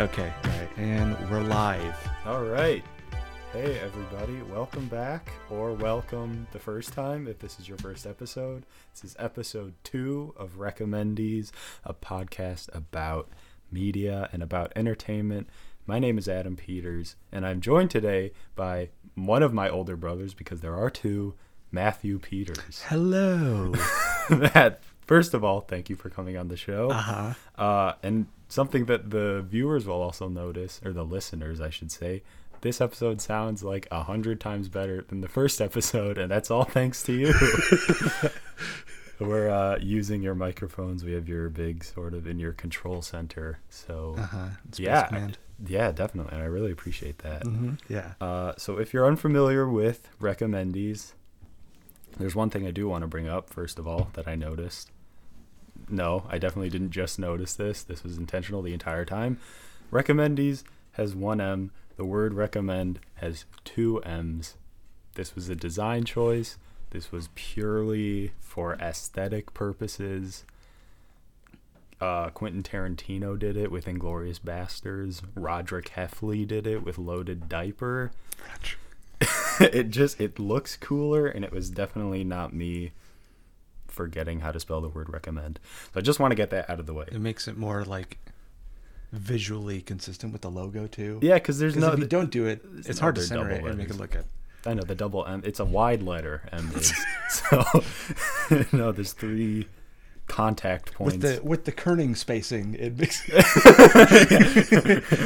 Okay, right, and we're live. All right. Hey, everybody. Welcome back, or welcome the first time if this is your first episode. This is episode two of Recomendies, a podcast about media and about entertainment. My name is Adam Peters, and I'm joined today by one of my older brothers because there are two, Matthew Peters. Hello. Matt, first of all, thank you for coming on the show. Uh-huh. Uh, and something that the viewers will also notice, or the listeners, I should say, this episode sounds like a hundred times better than the first episode, and that's all thanks to you. We're uh, using your microphones. We have your big sort of in your control center. So Uh-huh. Yeah, yeah, definitely, and I really appreciate that. Mhm. Yeah. Uh, so if you're unfamiliar with recomendies, there's one thing I do want to bring up first of all that I noticed. No, I definitely didn't just notice this. This was intentional the entire time. Recomendies has one M. The word recommend has two M's. This was a design choice. This was purely for aesthetic purposes. Uh, Quentin Tarantino did it with Inglourious Basterds. Rodrick Heffley did it with Löded Diper. it just it looks cooler, and it was definitely not me forgetting how to spell the word recommend. So I just want to get that out of the way. It makes it more like visually consistent with the logo too. Yeah, because there's 'Cause no. if you don't do it, it's hard to center it double and make it look good. I know the double M. It's a wide letter M is. so no, there's three contact points. With the with the kerning spacing, it makes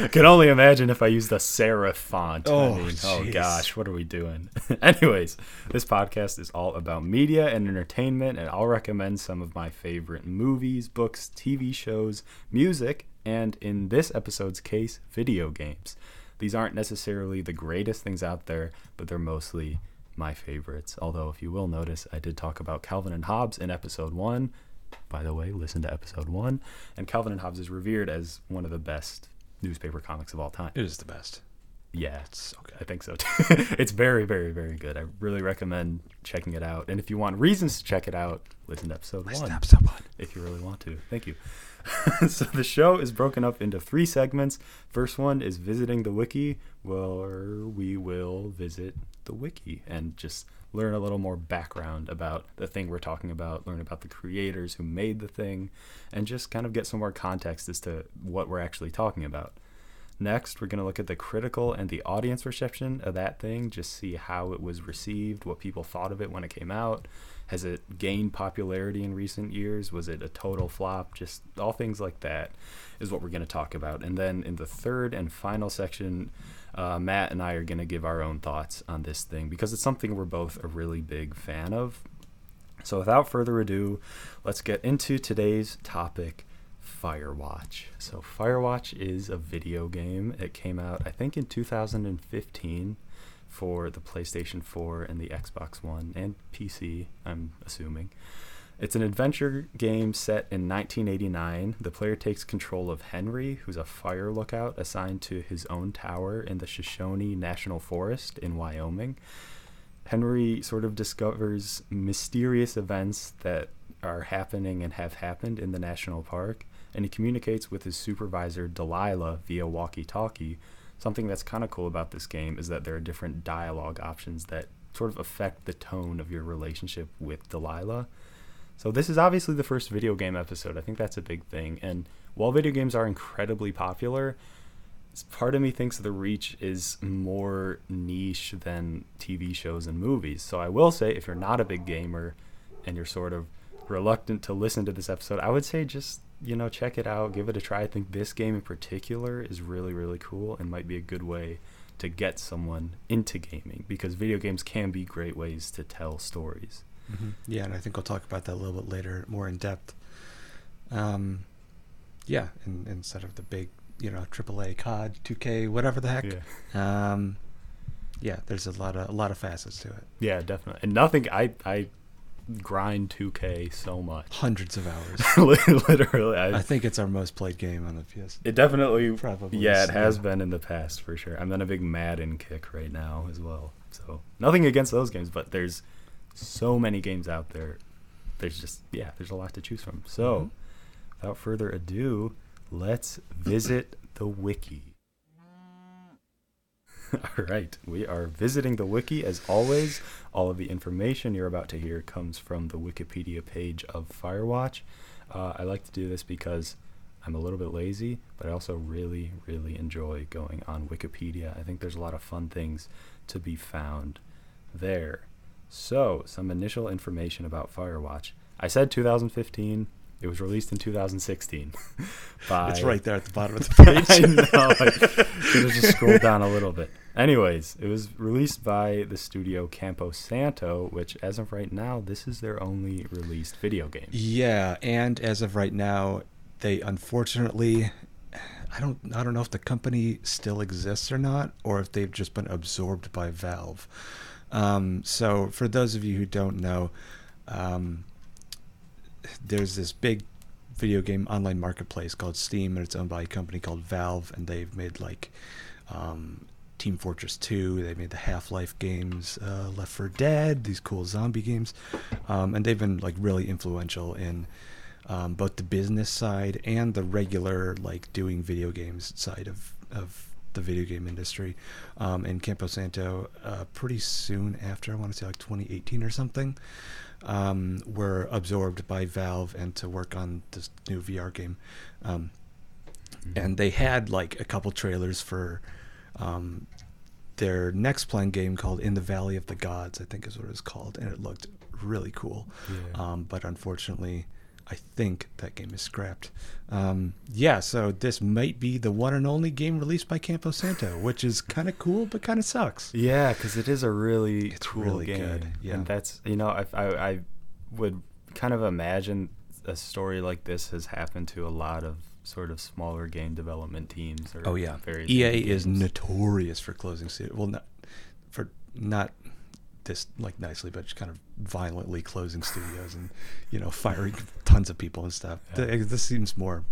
Can only imagine if I used a serif font. Oh, I mean, oh gosh, what are we doing? Anyways, this podcast is all about media and entertainment, and I'll recommend some of my favorite movies, books, TV shows, music, and in this episode's case, video games. These aren't necessarily the greatest things out there, but they're mostly my favorites. Although, if you will notice, I did talk about Calvin and Hobbes in episode one. By the way, listen to episode one. And Calvin and Hobbes is revered as one of the best newspaper comics of all time. it is the best. Yeah, It's good. I think so too. it's very, very, very good. I really recommend checking it out. And if you want reasons to check it out, listen to episode Listen one to episode one. if you really want to. Thank you. so the show is broken up into three segments. First one is visiting the wiki, where we will visit the wiki and just learn a little more background about the thing we're talking about, learn about the creators who made the thing, and just kind of get some more context as to what we're actually talking about. Next, we're going to look at the critical and the audience reception of that thing, just see how it was received, what people thought of it when it came out. Has it gained popularity in recent years? Was it a total flop? Just all things like that is what we're going to talk about. And then in the third and final section, uh, Matt and I are going to give our own thoughts on this thing because it's something we're both a really big fan of. So without further ado, let's get into today's topic Firewatch. So, Firewatch is a video game. It came out, I think, in 2015 for the PlayStation 4 and the Xbox One and PC, I'm assuming. It's an adventure game set in 1989. The player takes control of Henry, who's a fire lookout assigned to his own tower in the Shoshone National Forest in Wyoming. Henry sort of discovers mysterious events that are happening and have happened in the national park, and he communicates with his supervisor Delilah via walkie-talkie. Something that's kind of cool about this game is that there are different dialogue options that sort of affect the tone of your relationship with Delilah. So this is obviously the first video game episode. I think that's a big thing. And while video games are incredibly popular, part of me thinks the reach is more niche than TV shows and movies. So I will say, if you're not a big gamer and you're sort of reluctant to listen to this episode, I would say just you know check it out, give it a try. I think this game in particular is really really cool and might be a good way to get someone into gaming because video games can be great ways to tell stories. Hmm Yeah, and I think we'll talk about that a little bit later, more in depth. Um, yeah, in, instead of the big, you know, AAA COD, 2K, whatever the heck. Yeah. Um, yeah, there's a lot of a lot of facets to it. Yeah, definitely. And nothing I I grind 2K so much. Hundreds of hours. Literally, I, I think it's our most played game on the PS. it definitely Probably Yeah, it has yeah. been in the past for sure. I'm on a big Madden kick right now as well. So nothing against those games, but there's so many games out there. There's just yeah, there's a lot to choose from. So Mhm. without further ado, let's visit the wiki. All right, we are visiting the wiki as always. All of the information you're about to hear comes from the Wikipedia page of Firewatch. Uh, I like to do this because I'm a little bit lazy, but I also really, really enjoy going on Wikipedia. I think there's a lot of fun things to be found there. So, some initial information about Firewatch. I said 2015. It was released in 2016. by It's right there at the bottom of the page. I know. I should have just scrolled down a little bit. Anyways, it was released by the studio Campo Santo, which, as of right now, this is their only released video game. Yeah, and as of right now, they unfortunately, I don't, I don't know if the company still exists or not, or if they've just been absorbed by Valve. Um, so, for those of you who don't know, um, there's this big video game online marketplace called Steam, and it's owned by a company called Valve, and they've made like um, Team Fortress 2. They made the Half Life games, uh, Left 4 Dead, these cool zombie games, um, and they've been like really influential in um, both the business side and the regular like doing video games side of of the video game industry. Um, and Campo Santo, uh, pretty soon after, I want to say like 2018 or something, um, were absorbed by Valve and to work on this new VR game. Um, and they had like a couple trailers for um, their next planned game called In the Valley of the Gods, I think is what it was called, and it looked really cool. Yeah. Um, but unfortunately, I think that game is scrapped. Um, yeah, so this might be the one and only game released by Campo Santo, which is kind of cool, but kind of sucks. Yeah, because it is a really It's cool really game. good, yeah. and that's you know I, I I would kind of imagine a story like this has happened to a lot of sort of smaller game development teams. Or Oh yeah, EA is notorious for closing studios. Well, not for not this like nicely, but just kind of violently closing studios and you know firing tons of people and stuff. Yeah. This seems more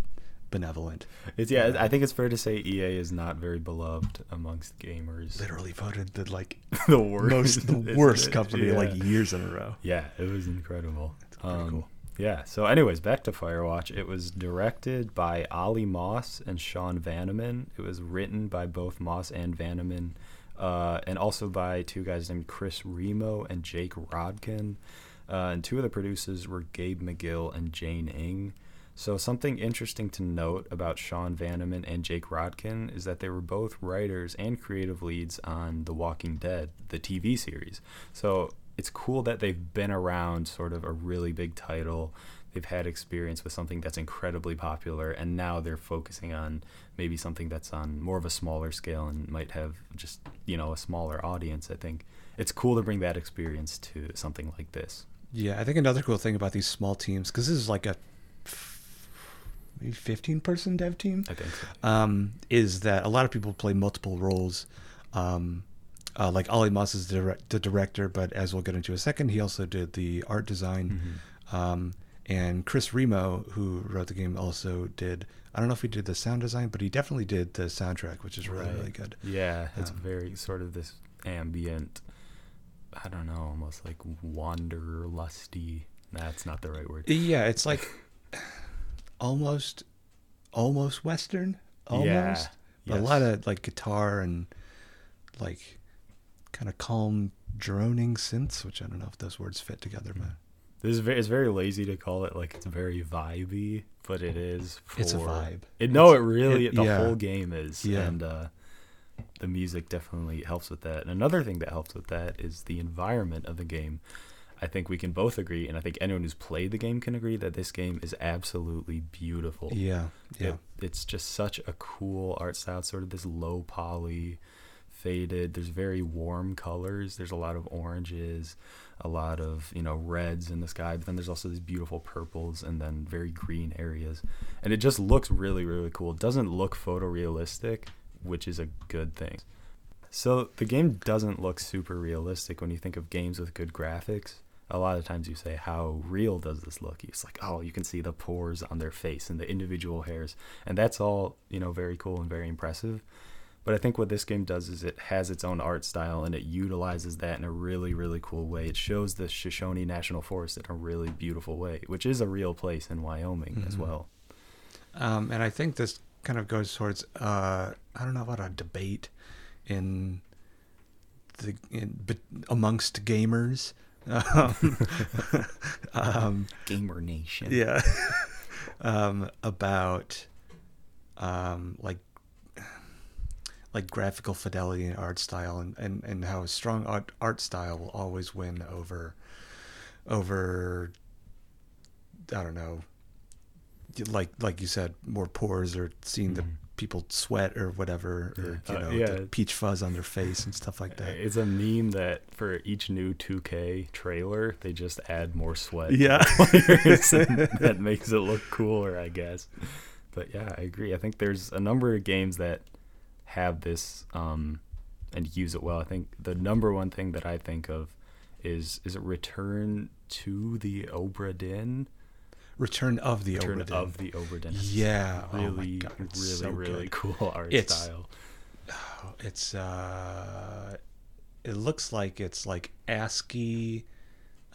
benevolent. It's yeah. I think it's fair to say EA is not very beloved amongst gamers. Literally voted the like the worst, most the worst company Yeah. like years in a row. Yeah, it was incredible. pretty Um, cool. Yeah. So, anyways, back to Firewatch. It was directed by Ollie Moss and Sean Vanaman. It was written by both Moss and Vanaman, uh, and also by two guys named Chris Remo and Jake Rodkin. Uh, and two of the producers were Gabe McGill and Jane Ng. So, something interesting to note about Sean Vanaman and Jake Rodkin is that they were both writers and creative leads on The Walking Dead, the TV series. So, it's cool that they've been around sort of a really big title. They've had experience with something that's incredibly popular, and now they're focusing on maybe something that's on more of a smaller scale and might have just, you know, a smaller audience. I think it's cool to bring that experience to something like this. Yeah, I think another cool thing about these small teams because this is like a maybe fifteen person dev team. I think so. um, is that a lot of people play multiple roles. Um, uh, like Ollie Moss is the, direct, the director, but as we'll get into a second, he also did the art design. Mhm. Um, and Chris Remo, who wrote the game, also did. I don't know if he did the sound design, but he definitely did the soundtrack, which is really Right. really good. Yeah, it's Um, very sort of this ambient, I don't know, almost like wanderlusty. That's not the right word. Yeah, it's like almost, almost Western, almost. Yeah, But a lot of like guitar and like kind of calm droning synths, which I don't know if those words fit together, but This is very, it's very lazy to call it like it's very vibey, but it is. For, It's a vibe. It, no, It's- it really it- the yeah. whole game is, Yeah. and uh, the music definitely helps with that. And another thing that helps with that is the environment of the game. I think we can both agree, and I think anyone who's played the game can agree that this game is absolutely beautiful. yeah, yeah, It, it's just such a cool art style, sort of this low poly, faded. There's very warm colors. There's a lot of oranges, a lot of you know reds in the sky, but then there's also these beautiful purples and then very green areas, and it just looks really really cool. It doesn't look photorealistic, which is a good thing. So the game doesn't look super realistic when you think of games with good graphics. A lot of times you say, "How real does this look?" It's like, "Oh, you can see the pores on their face and the individual hairs," and that's all you know, very cool and very impressive. But I think what this game does is it has its own art style and it utilizes that in a really, really cool way. It shows the Shoshone National Forest in a really beautiful way, which is a real place in Wyoming as Mhm. well. Um, and I think this kind of goes towards uh, I don't know about a debate in the in, amongst gamers. Um, um, Gamer Nation. yeah, um, about um, like like graphical fidelity and art style, and, and, and how a strong art, art style will always win over over I don't know like like you said more pores or seeing the Mhm. people sweat or whatever or Yeah. you Uh, know yeah. the peach fuzz on their face and stuff like that. It's a meme that for each new 2K trailer, they just add more sweat. Yeah. the players, and that makes it look cooler, I guess. But yeah, I agree. I think there's a number of games that have this um, and use it well. I think the number one thing that I think of is is it Return to the Obra Dinn? Return of the Return Obra Dinn. of the Obra Dinn. Yeah. Oh really, it's really, so really good. cool art It's- style. Oh, it's uh it looks like it's like ASCII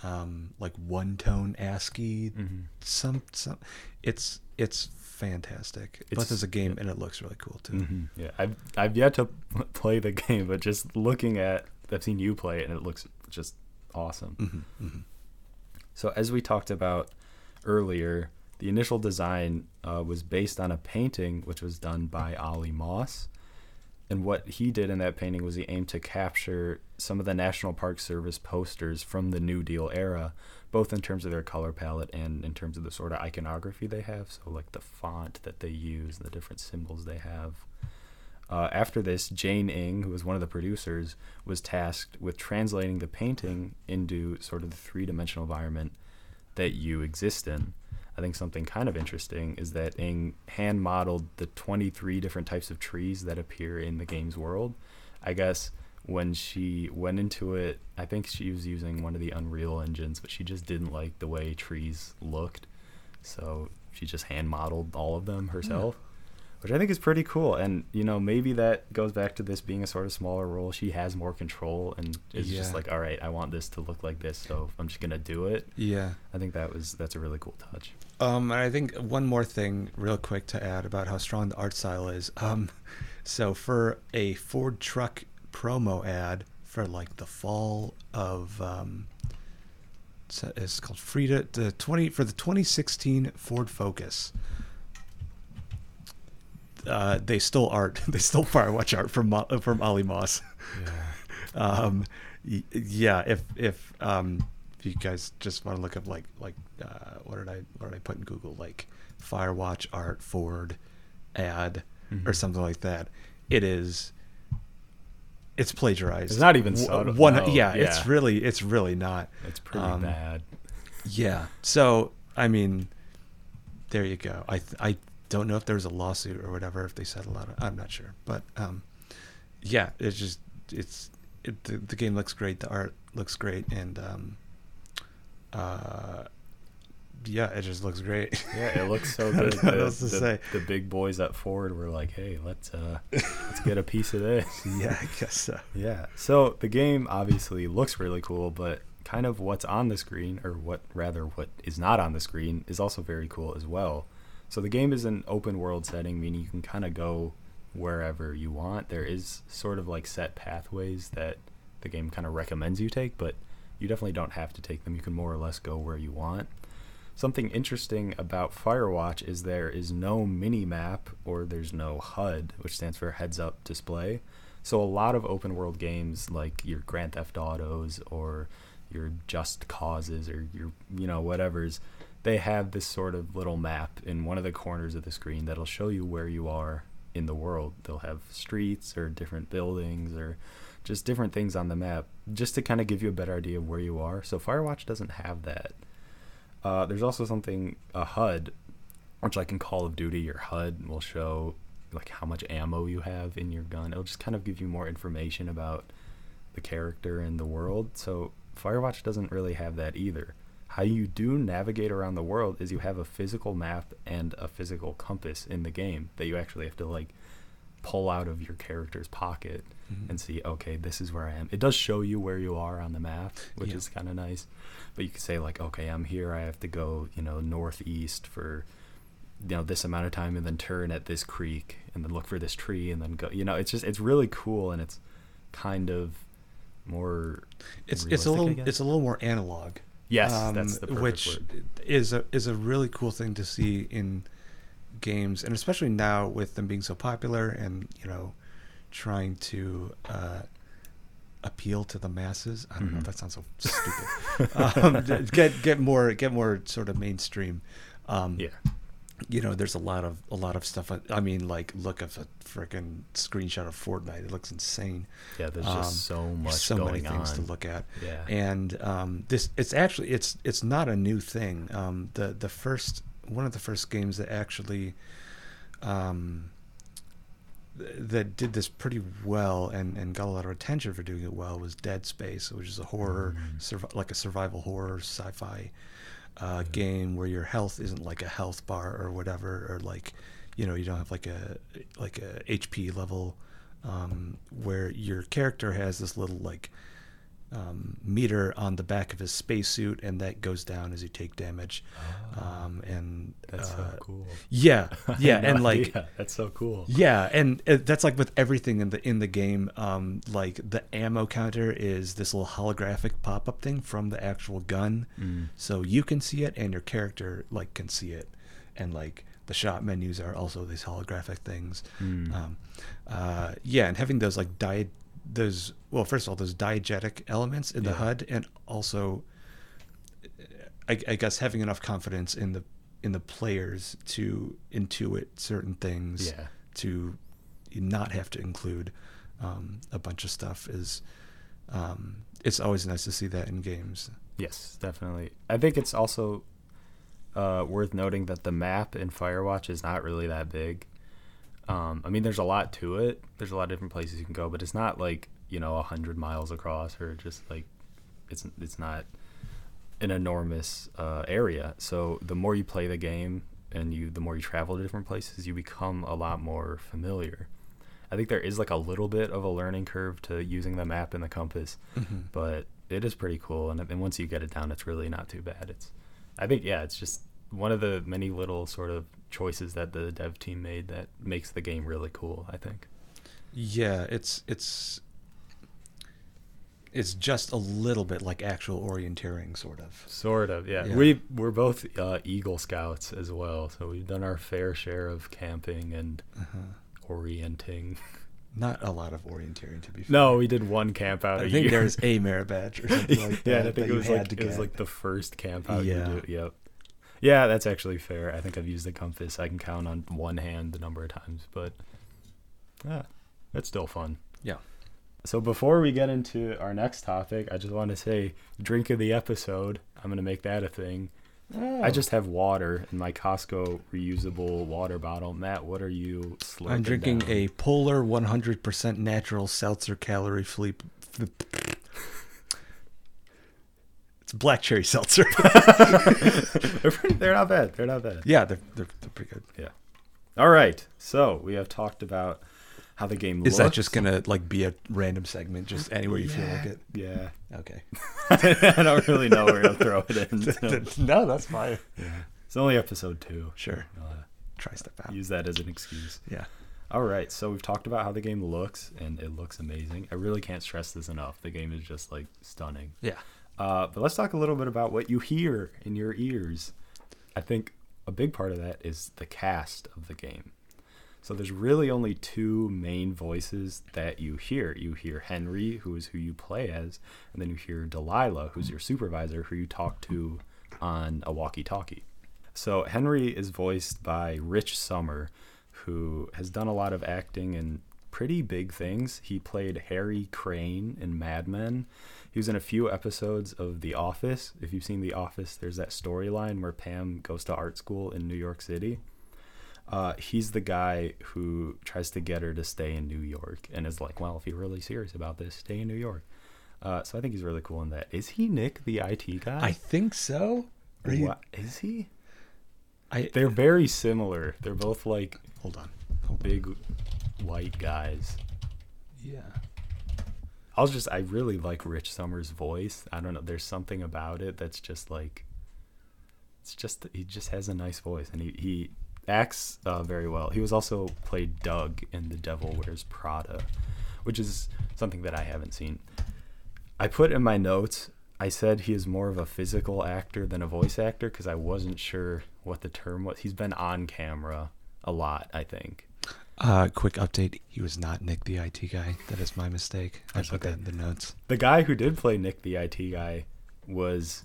um like one tone ASCII Mhm. some some it's it's fantastic. Plus it's- Both as a game and it looks really cool too. hmm Yeah, I've I've yet to play the game, but just looking at I've seen you play it, and it looks just awesome. hmm hmm So as we talked about earlier, the initial design uh, was based on a painting which was done by Ollie Moss, and what he did in that painting was he aimed to capture some of the National Park Service posters from the New Deal era, both in terms of their color palette and in terms of the sort of iconography they have. So like the font that they use, the different symbols they have. Uh, after this, Jane Ng, who was one of the producers, was tasked with translating the painting into sort of the three dimensional environment that you exist in. I think something kind of interesting is that Ng hand modeled the 23 different types of trees that appear in the game's world. I guess when she went into it, I think she was using one of the Unreal engines, but she just didn't like the way trees looked. So she just hand modeled all of them herself which I think is pretty cool. And you know, maybe that goes back to this being a sort of smaller role. She has more control and is just like, all right, I want this to look like this, so I'm just gonna do it. Yeah. I think that was that's a really cool touch. Um, and I think one more thing, real quick, to add about how strong the art style is. Um, so for a Ford truck promo ad for like the fall of, um, it's, it's called Frida the twenty for the 2016 Ford Focus. Uh, they stole art. They stole Firewatch art from from Ollie Moss. Yeah. um, yeah, if if um, if you guys just want to look up like like uh, what did I what did I put in Google like Firewatch art Ford ad or Mhm. something like that, it is. It's plagiarized. It's not even subtle, One, no, yeah, it's really, it's really not. It's pretty Um, bad. Yeah. So I mean, there you go. I I don't know if there was a lawsuit or whatever if they settled out. I'm not sure, but um, yeah, it's just it's it, the the game looks great. The art looks great, and um, uh, yeah, it just looks great. Yeah, it looks so good. The, else to the- say. the big boys at Ford were like, "Hey, let's uh, let's get a piece of this." yeah, I guess so. Yeah. So the game obviously looks really cool, but kind of what's on the screen, or what rather what is not on the screen, is also very cool as well. So the game is an open world setting, meaning you can kind of go wherever you want. There is sort of like set pathways that the game kind of recommends you take, but you definitely don't have to take them. You can more or less go where you want. Something interesting about Firewatch is there is no mini map or there's no HUD, which stands for heads up display. So a lot of open world games like your Grand Theft Autos or your Just Causes or your you know whatever's they have this sort of little map in one of the corners of the screen that'll show you where you are in the world. They'll have streets or different buildings or just different things on the map just to kind of give you a better idea of where you are. So Firewatch doesn't have that. Uh, there's also something a HUD, which like in Call of Duty, your HUD will show like how much ammo you have in your gun. It'll just kind of give you more information about the character and the world. So Firewatch doesn't really have that either. How you do navigate around the world is you have a physical map and a physical compass in the game that you actually have to like pull out of your character's pocket Mhm. and see okay this is where i am it does show you where you are on the map which Yeah. is kind of nice but you can say like okay i'm here i have to go you know northeast for you know this amount of time and then turn at this creek and then look for this tree and then go you know it's just it's really cool and it's kind of more It's it's a little it's a little more analog. yes um, that's the which word is a is a really cool thing to see in games, and especially now with them being so popular and you know trying to uh, appeal to the masses. I don't know. Mhm. That sounds so stupid. um, get get more get more sort of mainstream. Um, yeah you know, there's a lot of a lot of stuff. I- mean, like look at a freaking screenshot of Fortnite. It looks insane. yeah there's Um, just so much so many things on to look at yeah and um, this it's actually it's it's not a new thing um, the the first one of the first games that actually um, th- that did this pretty well and, and got a lot of attention for doing it well was Dead Space, which is a horror, Mm. survi- like a survival horror sci-fi uh, Yeah. game where your health isn't like a health bar or whatever, or like you know you don't have like a like a HP level um, where your character has this little like um, meter on the back of his spacesuit, and that goes down as you take damage. Um, and Oh, that's uh, so cool yeah, yeah, no and like idea. that's so cool yeah, and uh, that's like with everything in the in the game. Um, like the ammo counter is this little holographic pop up thing from the actual gun, Mm. so you can see it and your character like can see it, and like the shot menus are also these holographic things. Mm. Um, uh, yeah, and having those like di those well, first of all, those diegetic elements in the HUD, and also, I, I guess having enough confidence in the in the players to intuit certain things yeah to not have to include um, a bunch of stuff is um, it's always nice to see that in games. Yes, definitely. I think it's also uh, worth noting that the map in Firewatch is not really that big. Um, I mean, there's a lot to it. There's a lot of different places you can go, but it's not like you know a hundred miles across or just like it's it's not an enormous uh, area. So the more you play the game and you the more you travel to different places, you become a lot more familiar. I think there is like a little bit of a learning curve to using the map and the compass, but it is pretty cool. And then once you get it down, it's really not too bad. It's, I think, yeah, it's just one of the many little sort of choices that the dev team made that makes the game really cool. I think. Yeah, it's it's it's just a little bit like actual orienteering, sort of. Sort of, yeah. Yeah. We we're both uh, Eagle Scouts as well, so we've done our fair share of camping and Uh-huh. orienting. Not a lot of orienteering, to be fair. No, we did one camp out. I think year. there's a merit badge or something like that. yeah, I that think it was like it was like the first camp out. Yeah. You do. Yep. Yeah, that's actually fair. I think I've used the compass. I can count on one hand the number of times, but yeah, it's still fun. Yeah. So before we get into our next topic, I just want to say drink of the episode. I'm gonna make that a thing. Oh. I just have water in my Costco reusable water bottle. Matt, what are you slurping I'm drinking down? a Polar 100% natural seltzer calorie free. It's black cherry seltzer. they're, pretty- they're not bad. They're not bad. yeah, they're, they're, they're pretty good. Yeah. All right. So we have talked about how the game Is looks. that just gonna like be a random segment, just anywhere you feel like it? Yeah. Okay. I don't really know where to throw it in. so- no, that's fine. yeah. It's only episode two. Sure. Uh, Try step out. use that as an excuse. Yeah. All right. So we've talked about how the game looks, and it looks amazing. I really can't stress this enough. The game is just like stunning. Yeah. Uh, but let's talk a little bit about what you hear in your ears. I think a big part of that is the cast of the game. So there's really only two main voices that you hear. You hear Henry, who is who you play as, and then you hear Delilah, who's your supervisor, who you talk to on a walkie-talkie. So Henry is voiced by Rich Sommer, who has done a lot of acting in pretty big things. He played Harry Crane in Mad Men. He was in a few episodes of The Office. If you've seen The Office, there's that storyline where Pam goes to art school in New York City. Uh, he's the guy who tries to get her to stay in New York and is like, well, if you're really serious about this, stay in New York. Uh, so I think he's really cool in that. Is he Nick, the IT guy? I think so. Are you- What- is he? I They're very similar. They're both like hold on. Hold on. big white guys. Yeah. I was just I really like Rich Sommers' voice. I don't know. There's something about it that's just like it's just he just has a nice voice and he, he acts uh, very well. He was also played Doug in The Devil Wears Prada, which is something that I haven't seen. I put in my notes. I said he is more of a physical actor than a voice actor because I wasn't sure what the term was. He's been on camera a lot, I think. Uh, quick update: He was not Nick the IT guy. That is my mistake. I That's put okay. that in the notes. The guy who did play Nick the IT guy was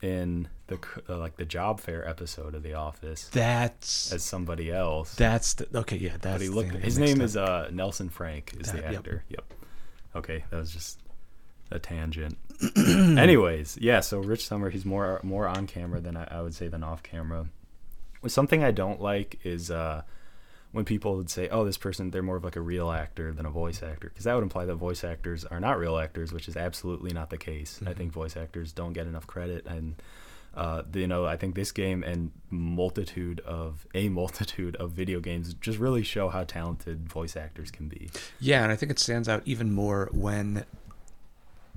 in the uh, like the job fair episode of The Office That's as somebody else. that's the, okay. Yeah, that's. but he looked. His name up. is uh, Nelson Frank. Is the That- yep. actor? Yep. Okay, that was just a tangent. Anyways, yeah. So Rich Sommer, he's more more on camera than I, I would say than off camera. Something I don't like is uh, when people would say, "Oh, this person, they're more of like a real actor than a voice actor," because that would imply that voice actors are not real actors, which is absolutely not the case. I think voice actors don't get enough credit, and uh, you know, I think this game and multitude of a multitude of video games just really show how talented voice actors can be. Yeah, and I think it stands out even more when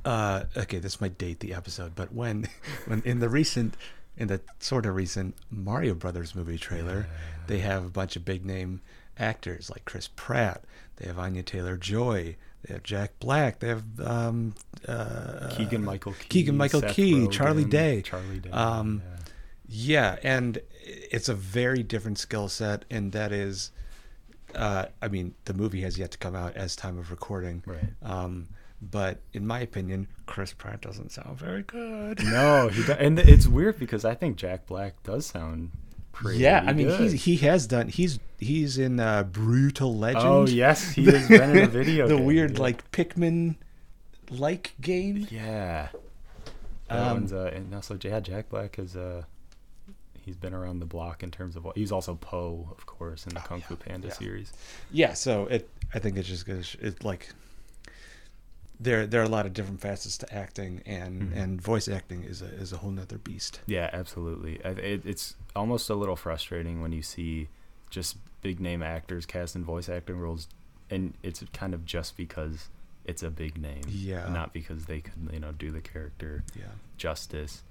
uh okay, this might date the episode, but when when in the recent in the sort of recent Mario Brothers movie trailer, they have a bunch of big name actors like Chris Pratt, they have Anya Taylor Joy, they have Jack Black, they have um uh Keegan Michael Key, Keegan Michael Seth Key, Charlie Day. Charlie Day. Um, yeah. Yeah, and it's a very different skill set, and that is, uh, I mean, the movie has yet to come out as time of recording. Right. Um, but in my opinion, Chris Pratt doesn't sound very good. No, and it's weird because I think Jack Black does sound pretty. yeah, I mean, good. he's, he has done. He's he's in uh, Brutal Legend. Oh yes, he has been in a video. the game, weird yeah. like Pikmin like game. Yeah. That Um, one's uh, and also yeah, Jack Black is uh, he's been around the block in terms of what he's also Po, of course, in the Kung Fu Panda yeah. series. Yeah, so it I think it's just goes it like there there are a lot of different facets to acting and Mhm. and voice acting is a is a whole nother beast. Yeah, absolutely. It, it's almost a little frustrating when you see just big name actors cast in voice acting roles, and it's kind of just because it's a big name, Yeah. not because they could you know do the character Yeah. justice.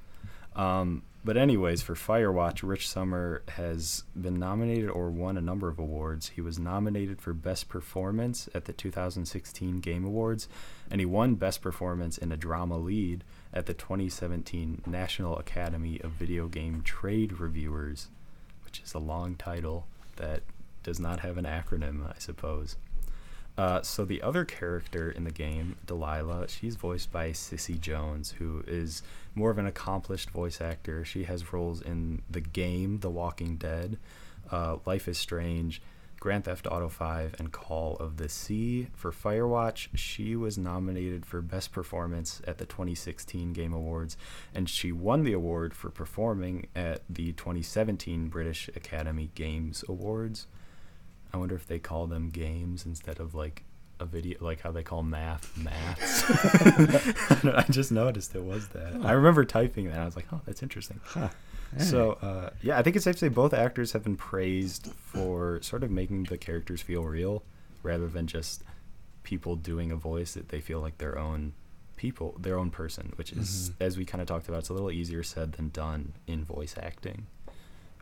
Um, but anyways, for Firewatch, Rich Sommer has been nominated or won a number of awards. He was nominated for Best Performance at the 2016 Game Awards, and he won Best Performance in a Drama Lead at the 2017 National Academy of Video Game Trade Reviewers, which is a long title that does not have an acronym, I suppose. Uh, so the other character in the game, Delilah, she's voiced by Cissy Jones, who is more of an accomplished voice actor. She has roles in the game, The Walking Dead, uh, Life is Strange, Grand Theft Auto 5, and Call of the Sea. For Firewatch, she was nominated for Best Performance at the 2016 Game Awards, and she won the award for performing at the 2017 British Academy Games Awards. I wonder if they call them games instead of like a video, like how they call math maths. I just noticed it was that. I remember typing that. I was like, oh, that's interesting. Huh. So uh, yeah, I think it's safe to say both actors have been praised for sort of making the characters feel real, rather than just people doing a voice that they feel like their own people, their own person. Which is, Mhm. as we kind of talked about, it's a little easier said than done in voice acting.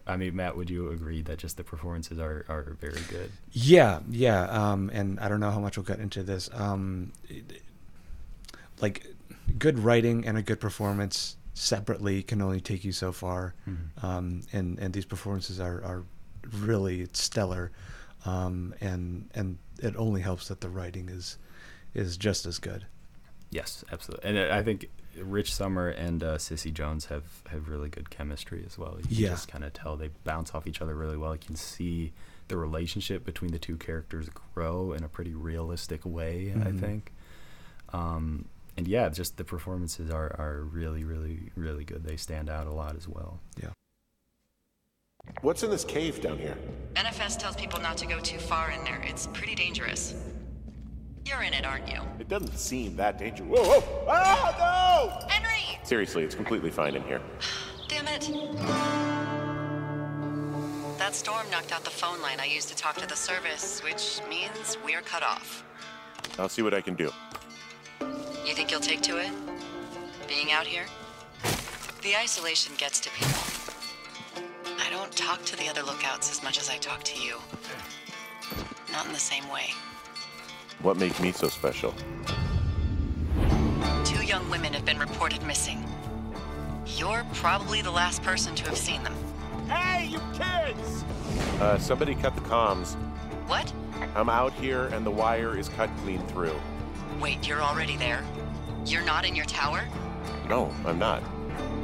I mean, Matt, would you agree that just the performances are, are very good? Yeah, yeah. Um, and I don't know how much we'll get into this. Um, like good writing and a good performance separately can only take you so far. Mhm. Um, and and these performances are are really stellar. Um, and and it only helps that the writing is is just as good. Yes, absolutely. And I think Rich Sommer and uh, Cissy Jones have, have really good chemistry as well. You can Yeah. just kind of tell they bounce off each other really well. You can see the relationship between the two characters grow in a pretty realistic way, I Mhm. think. Um, and yeah, just the performances are, are really, really, really good. They stand out a lot as well. Yeah. What's in this cave down here? NFS tells people not to go too far in there. It's pretty dangerous. You're in it, aren't you? It doesn't seem that dangerous. Whoa, whoa! Ah, no! Henry! Seriously, it's completely fine in here. Damn it. That storm knocked out the phone line I used to talk to the service, which means we're cut off. I'll see what I can do. You think you'll take to it? Being out here? The isolation gets to people. I don't talk to the other lookouts as much as I talk to you. Not in the same way. What makes me so special? Two young women have been reported missing. You're probably the last person to have seen them. Hey, you kids! Uh, somebody cut the comms. What? I'm out here and the wire is cut clean through. Wait, you're already there? You're not in your tower? No, I'm not.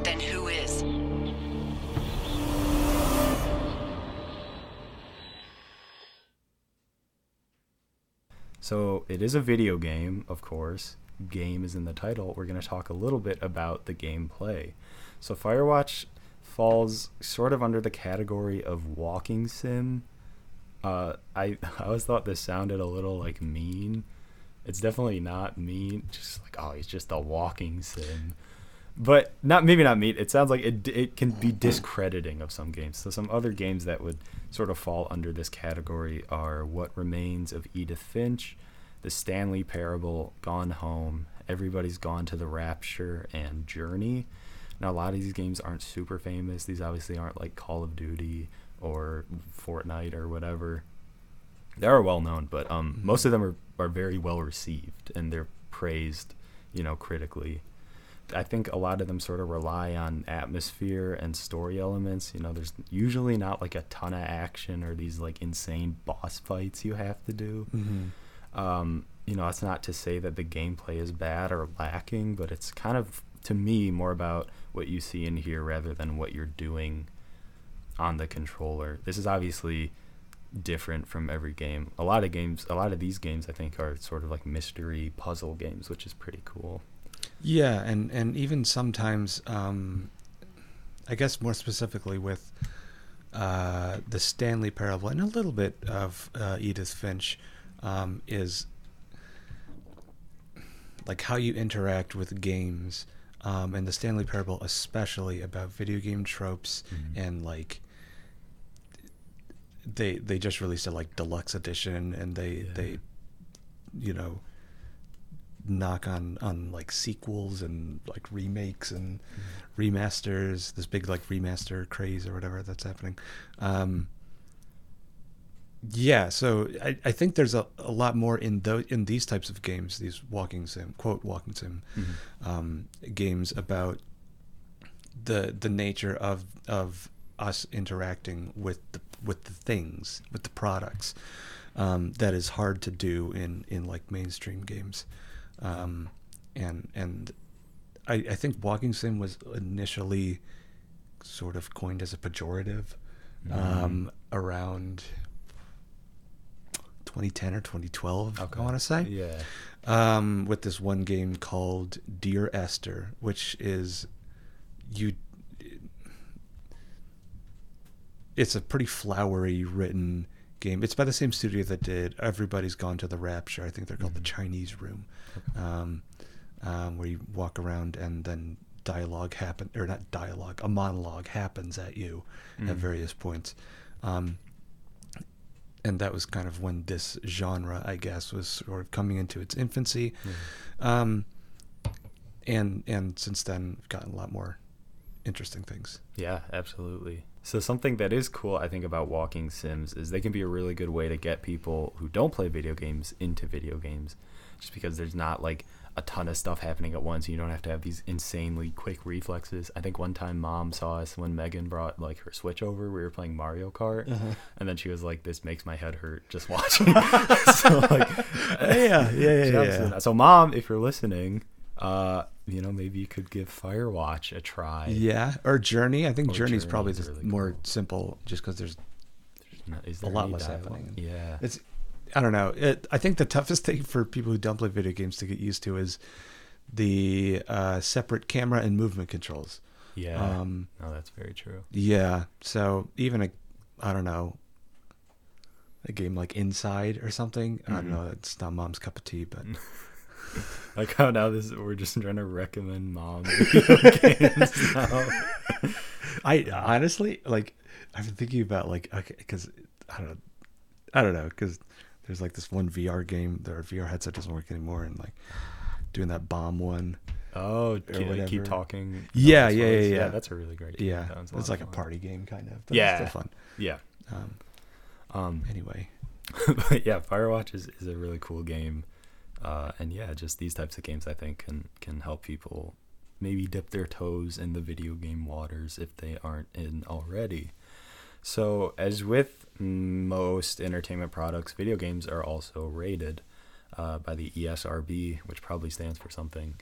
Then who is? So it is a video game, of course. Game is in the title. We're going to talk a little bit about the gameplay. So Firewatch falls sort of under the category of walking sim. Uh, I I always thought this sounded a little like mean. It's definitely not mean. Just like oh, he's just a walking sim. But not maybe not mean. It sounds like it it can be discrediting of some games. So some other games that would sort of fall under this category are What Remains of Edith Finch, The Stanley Parable, Gone Home, Everybody's Gone to the Rapture, and Journey. Now, a lot of these games aren't super famous. These obviously aren't like Call of Duty or Fortnite or whatever. They are well known, but um, most of them are, are very well received and they're praised, you know, critically. I think a lot of them sort of rely on atmosphere and story elements. You know, there's usually not like a ton of action or these like insane boss fights you have to do. Um, you know, it's not to say that the gameplay is bad or lacking, but it's kind of to me more about what you see in here rather than what you're doing on the controller. This is obviously different from every game. A lot of games, a lot of these games I think are sort of like mystery puzzle games, which is pretty cool. Yeah, and and even sometimes, um, I guess more specifically with uh, the Stanley Parable and a little bit of uh, Edith Finch, um, is like how you interact with games, um, and the Stanley Parable especially about video game tropes and like they they just released a like deluxe edition and they they you know knock on on like sequels and like remakes and remasters this big like remaster craze or whatever that's happening. Um yeah so i, I think there's a, a lot more in those in these types of games these walking sim quote walking sim um games about the the nature of of us interacting with the with the things with the products um, that is hard to do in in like mainstream games um, and and I, I think walking sim was initially sort of coined as a pejorative um, around 2010 or 2012 I want to say Yeah. um, with this one game called Dear Esther, which is you. It's a pretty flowery written game. It's by the same studio that did Everybody's Gone to the Rapture. I think they're called the Chinese Room, um, um, where you walk around and then dialogue happen or not dialogue, a monologue happens at you at various points. Um, and that was kind of when this genre, I guess, was sort of coming into its infancy. Um, and and since then, we've gotten a lot more interesting things. Yeah, absolutely. So something that is cool, I think, about walking sims is they can be a really good way to get people who don't play video games into video games, just because there's not like a ton of stuff happening at once. You don't have to have these insanely quick reflexes. I think one time mom saw us when Megan brought like her Switch over. We were playing Mario Kart, and then she was like, "This makes my head hurt just watching." so like, yeah, yeah, yeah, yeah. So, mom, if you're listening, uh, you know, maybe you could give Firewatch a try. Yeah, or Journey. I think Journey's Journey probably really more cool. simple, just because there's No, Is a lot less dialogue? happening. Yeah. It's, I don't know. It, I think the toughest thing for people who don't play video games to get used to is the uh, separate camera and movement controls. yeah. Um, no, that's very true. Yeah. So even a, I don't know, a game like Inside or something. I don't know. It's not mom's cup of tea, but Like how now this we're just trying to recommend mom video games now. I honestly like. I've been thinking about like okay, because I don't know, I don't know, because there's like this one VR game. Their VR headset doesn't work anymore, and like doing that bomb one. Oh, keep, keep talking. Yeah, Oh, yeah, yeah, yeah. That's a really great. game. Yeah, That it's like a party game kind of. Yeah. it's still fun. Yeah. Um, Um. anyway, but yeah, Firewatch is, is a really cool game. Uh, and yeah, just these types of games I think can can help people maybe dip their toes in the video game waters if they aren't in already. So, as with most entertainment products, video games are also rated uh, by the ESRB, which probably stands for something.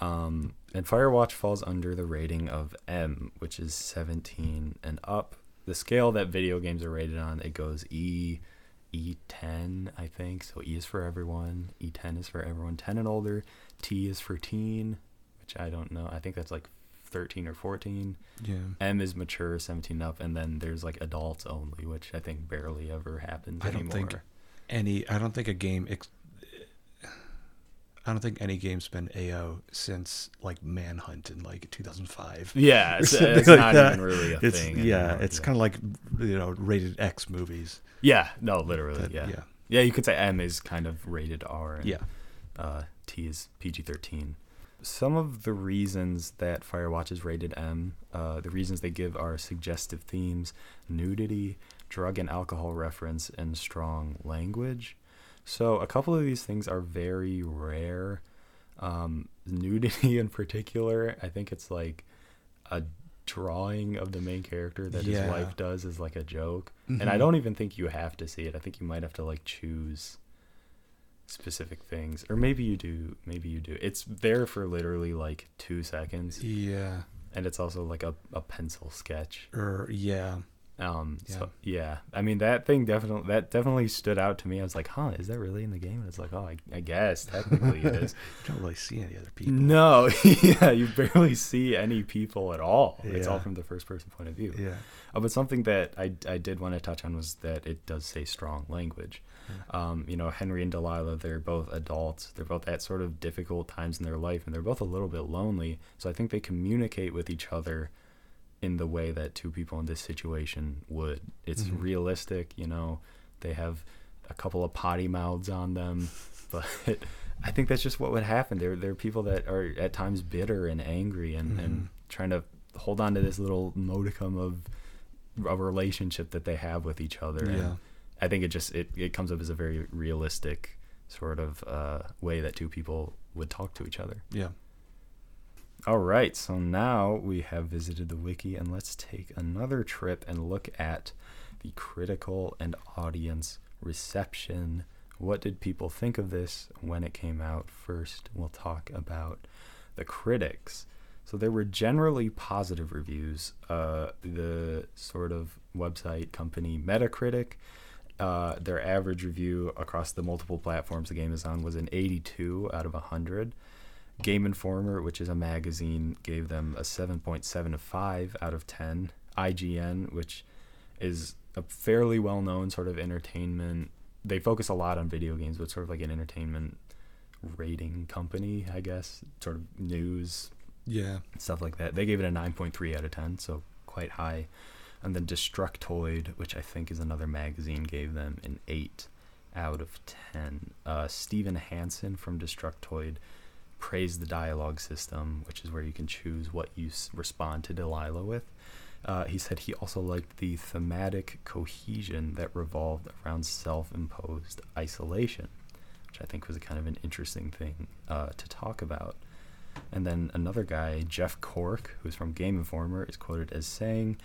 Um, and Firewatch falls under the rating of M, which is 17 and up. The scale that video games are rated on, it goes E, E10, I think. So E is for everyone, E10 is for everyone 10 and older, T is for teen, which I don't know. I think that's like 13 or 14. yeah. M is mature, 17 up, and then there's like adults only, which I think barely ever happens I don't anymore. think any. I don't think a game. Ex- I don't think any game's been AO since like Manhunt in like 2005. Yeah, it's, it's like not that. even really a It's thing. yeah, anymore, it's kind of like you know rated X movies. Yeah, no, literally, That- yeah. yeah. yeah. you could say M is kind of rated R, and Yeah. uh, T is PG 13. Some of the reasons that Firewatch is rated M, uh, the reasons they give are suggestive themes, nudity, drug and alcohol reference, and strong language. So, a couple of these things are very rare. Um, nudity, in particular, I think it's like a drawing of the main character that Yeah. his wife does is like a joke. And I Mhm. don't even think you have to see it. I think you might have to like choose specific things or maybe you do maybe you do it's there for literally like two seconds Yeah. and it's also like a, a pencil sketch Or yeah. Um so yeah i mean that thing definitely that definitely stood out to me i was like huh is that really in the game and it's like oh i, I guess technically it is You don't really see any other people. no yeah you barely see any people at all it's all from the first person point of view Yeah. Oh, but something that I, I did want to touch on was that it does say strong language. Um, you know, Henry and Delilah, they're both adults. They're both at sort of difficult times in their life, and they're both a little bit lonely. So I think they communicate with each other in the way that two people in this situation would. It's Mhm. realistic, you know. They have a couple of potty mouths on them, but I think that's just what would happen. They're they're people that are at times bitter and angry and, and Mhm. trying to hold on to this little modicum of a relationship that they have with each other. And I think it just it, it comes up as a very realistic sort of uh, way that two people would talk to each other. Yeah. All right, so now we have visited the wiki, and let's take another trip and look at the critical and audience reception. What did people think of this when it came out? First, we'll talk about the critics. So there were generally positive reviews. Uh, the sort of website company Metacritic, uh, their average review across the multiple platforms the game is on was an 82 out of 100. Game Informer, which is a magazine, gave them a 7.75 out of 10. IGN, which is a fairly well known sort of entertainment, they focus a lot on video games, but sort of like an entertainment rating company, I guess, sort of news, Yeah. stuff like that. They gave it a 9.3 out of 10, so quite high. And then Destructoid, which I think is another magazine, gave them an 8 out of 10. Uh, Steven Hansen from Destructoid praised the dialogue system, which is where you can choose what you s- respond to Delilah with. Uh, he said he also liked the thematic cohesion that revolved around self imposed isolation, which I think was a kind of an interesting thing uh, to talk about. And then another guy, Jeff Cork, who's from Game Informer, is quoted as saying,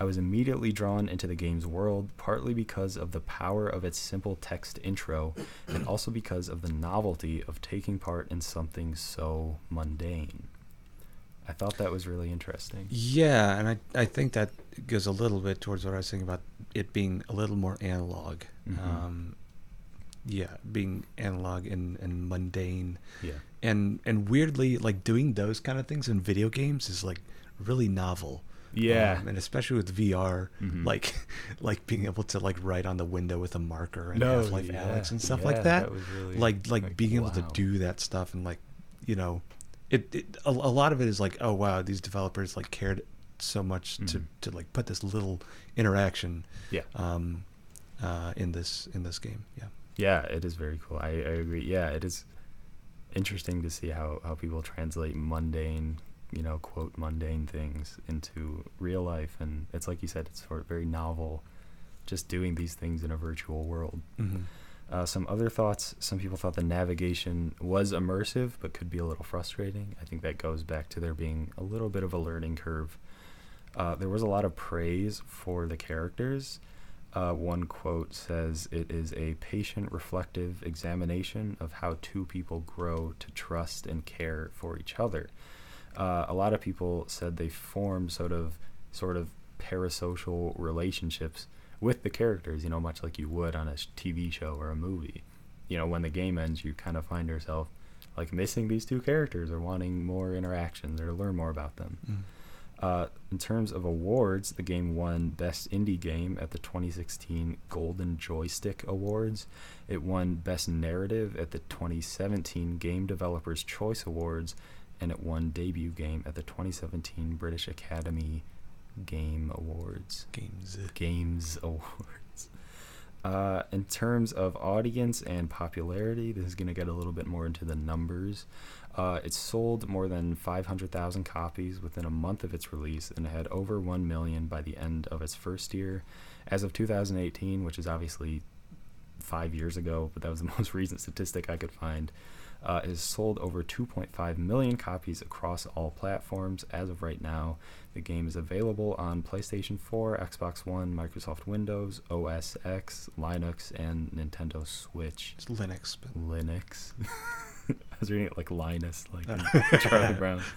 I was immediately drawn into the game's world, partly because of the power of its simple text intro, and also because of the novelty of taking part in something so mundane. I thought that was really interesting. Yeah, and I I think that goes a little bit towards what I was saying about it being a little more analog. Mhm. Um, yeah, being analog and, and mundane, Yeah. and and weirdly like doing those kind of things in video games is like really novel. Yeah. um, and especially with VR, Mhm. like like being able to like write on the window with a marker and No, Half-Life yeah, Alyx and stuff yeah, like that. that was really, like like like, being able to do that stuff and like you know, it, it a, a lot of it is like oh wow these developers like cared so much to Mhm. to like put this little interaction Yeah. um uh in this in this game yeah Yeah, it is very cool. I, I agree. Yeah, it is. interesting to see how how people translate mundane, you know, quote mundane things into real life, and it's like you said, it's sort of very novel, just doing these things in a virtual world. Mhm. Uh, some other thoughts. Some people thought the navigation was immersive, but could be a little frustrating. I think that goes back to there being a little bit of a learning curve. Uh, there was a lot of praise for the characters. Uh, one quote says, It is a patient, reflective examination of how two people grow to trust and care for each other. Uh, a lot of people said they form sort of, sort of parasocial relationships with the characters, you know, much like you would on a TV show or a movie. You know, when the game ends, you kind of find yourself like missing these two characters or wanting more interactions or to learn more about them. Mm. Uh, in terms of awards, the game won Best Indie Game at the 2016 Golden Joystick Awards. It won Best Narrative at the 2017 Game Developers Choice Awards, and it won Debut Game at the 2017 British Academy Game Awards. Games. Games Awards. Uh, in terms of audience and popularity, this is going to get a little bit more into the numbers. Uh, it sold more than 500,000 copies within a month of its release and it had over 1 million by the end of its first year. As of 2018, which is obviously five years ago, but that was the most recent statistic I could find, uh, has sold over 2.5 million copies across all platforms. As of right now, the game is available on PlayStation 4, Xbox One, Microsoft Windows, OS X, Linux, and Nintendo Switch. It's Linux, but Linux. I was reading it like Linus, like Charlie Brown.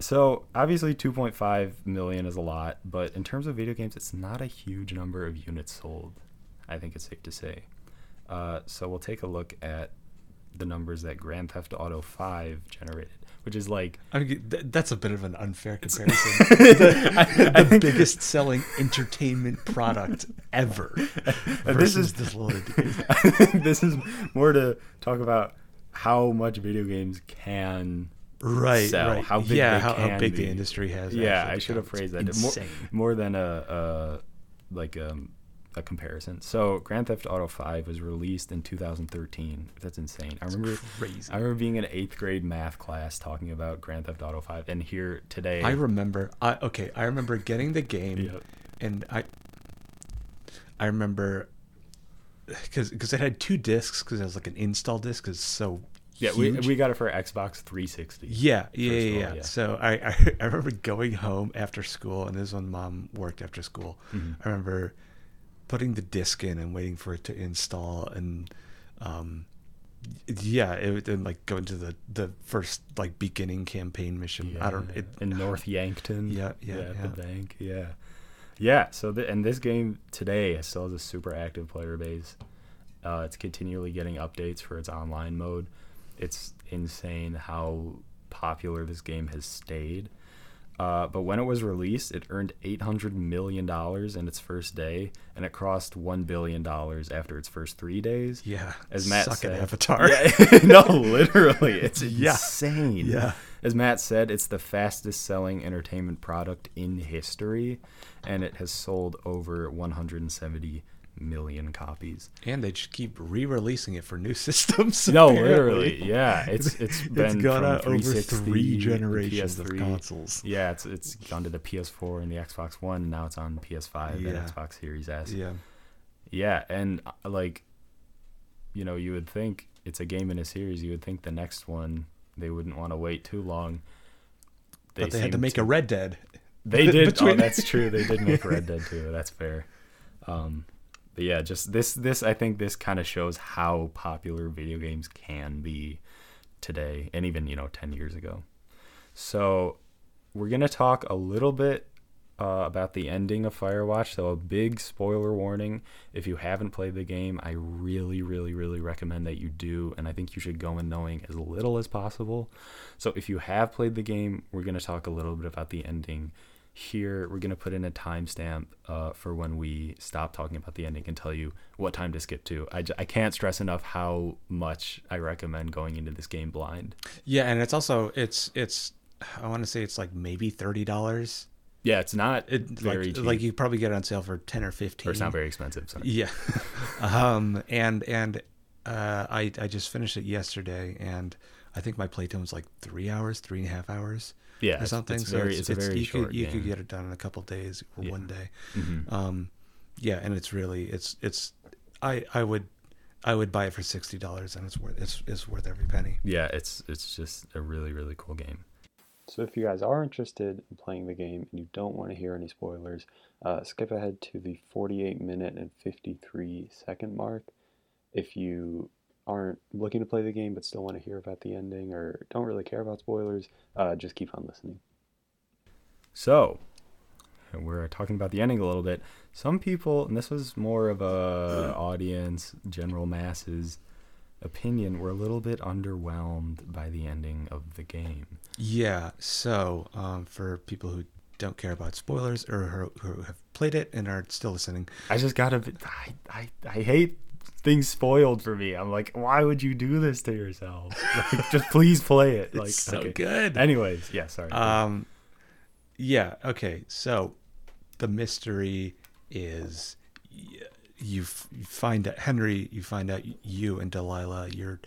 So obviously, 2.5 million is a lot, but in terms of video games, it's not a huge number of units sold. I think it's safe to say. Uh, so we'll take a look at the numbers that Grand Theft Auto 5 generated, which is like I mean, th- that's a bit of an unfair comparison. the, the biggest selling entertainment product ever. This is- this little. I this is more to talk about how much video games can right, sell, right. how big yeah, how, how big be. the industry has. yeah i should have phrased that more, more than a, a like um, a comparison so grand theft auto 5 was released in 2013 that's insane i remember crazy. i remember being in eighth grade math class talking about grand theft auto 5 and here today I remember. I okay. I remember getting the game, Yep. and I. I remember, because because it had two discs because it was like an install disc because so. yeah we, we got it for xbox 360 Yeah, yeah, yeah, yeah. yeah. So I, I I remember going home after school, and this is when mom worked after school. Mm-hmm. I remember putting the disc in and waiting for it to install, and um, yeah, it then like going to the the first like beginning campaign mission. I don't. It, in North Yankton. Yeah, yeah, yeah. the bank. Yeah, yeah. So the, and this game today still has a super active player base. Uh, it's continually getting updates for its online mode. It's insane how popular this game has stayed. Uh, but when it was released, it earned eight hundred million dollars in its first day, and it crossed one billion dollars after its first three days. yeah, As Matt suck said, at Avatar. Yeah, no, literally, it's Yeah. insane. Yeah. As Matt said, it's the fastest selling entertainment product in history, and it has sold over 170 million copies. and they just keep re-releasing it for new systems. No, apparently. literally, yeah. It's it's been it's gone from out over three generations of PS3. consoles. Yeah, it's it's gone to the PS4 and the Xbox One. And now it's on PS5 Yeah. and Xbox Series S. Yeah, Yeah, and uh, like, you know, you would think it's a game in a series. You would think the next one they wouldn't want to wait too long. but they had to seem make a Red Dead. They did. oh, that's true. They did make Red Dead too. That's fair. Um, but yeah, just this. This I think this kind of shows how popular video games can be today, and even you know ten years ago. So we're gonna talk a little bit uh, about the ending of Firewatch. So a big spoiler warning: if you haven't played the game, I really, really, really recommend that you do, and I think you should go in knowing as little as possible. So if you have played the game, we're gonna talk a little bit about the ending. Here, we're gonna put in a timestamp uh, for when we stop talking about the ending and tell you what time to skip to. I, j- I can't stress enough how much I recommend going into this game blind. Yeah, and it's also it's it's I want to say it's like maybe thirty dollars. Yeah, it's not It very like cheap. like you probably get it on sale for ten or fifteen. or it's not very expensive. Sorry. Yeah, um, and and Uh, I I just finished it yesterday, and I think my playtime was like three hours, three and a half hours, Yeah, or something. it's so very- it's a very you short could you could get it done in a couple days or Yeah. one day. Mhm. Um, yeah, and it's really it's it's I I would I would buy it for sixty dollars, and it's worth it's it's worth every penny. yeah, it's it's just a really really cool game. So if you guys are interested in playing the game and you don't want to hear any spoilers, uh, skip ahead to the 48 minute and 53 second mark. If you aren't looking to play the game but still want to hear about the ending or don't really care about spoilers, uh, just keep on listening. So, we're talking about the ending a little bit. Some people, and this was more of a audience, general masses opinion, were a little bit underwhelmed by the ending of the game. Yeah. So um, for people who don't care about spoilers or who, who have played it and are still listening, I just gotta. be- I I I hate things spoiled for me. I'm like, why would you do this to yourself? Like, just please play it. Like, so okay. good. Anyways, yeah, sorry. Um, yeah. Okay. So the mystery is you, f- you find out Henry. You find out you and Delilah. Your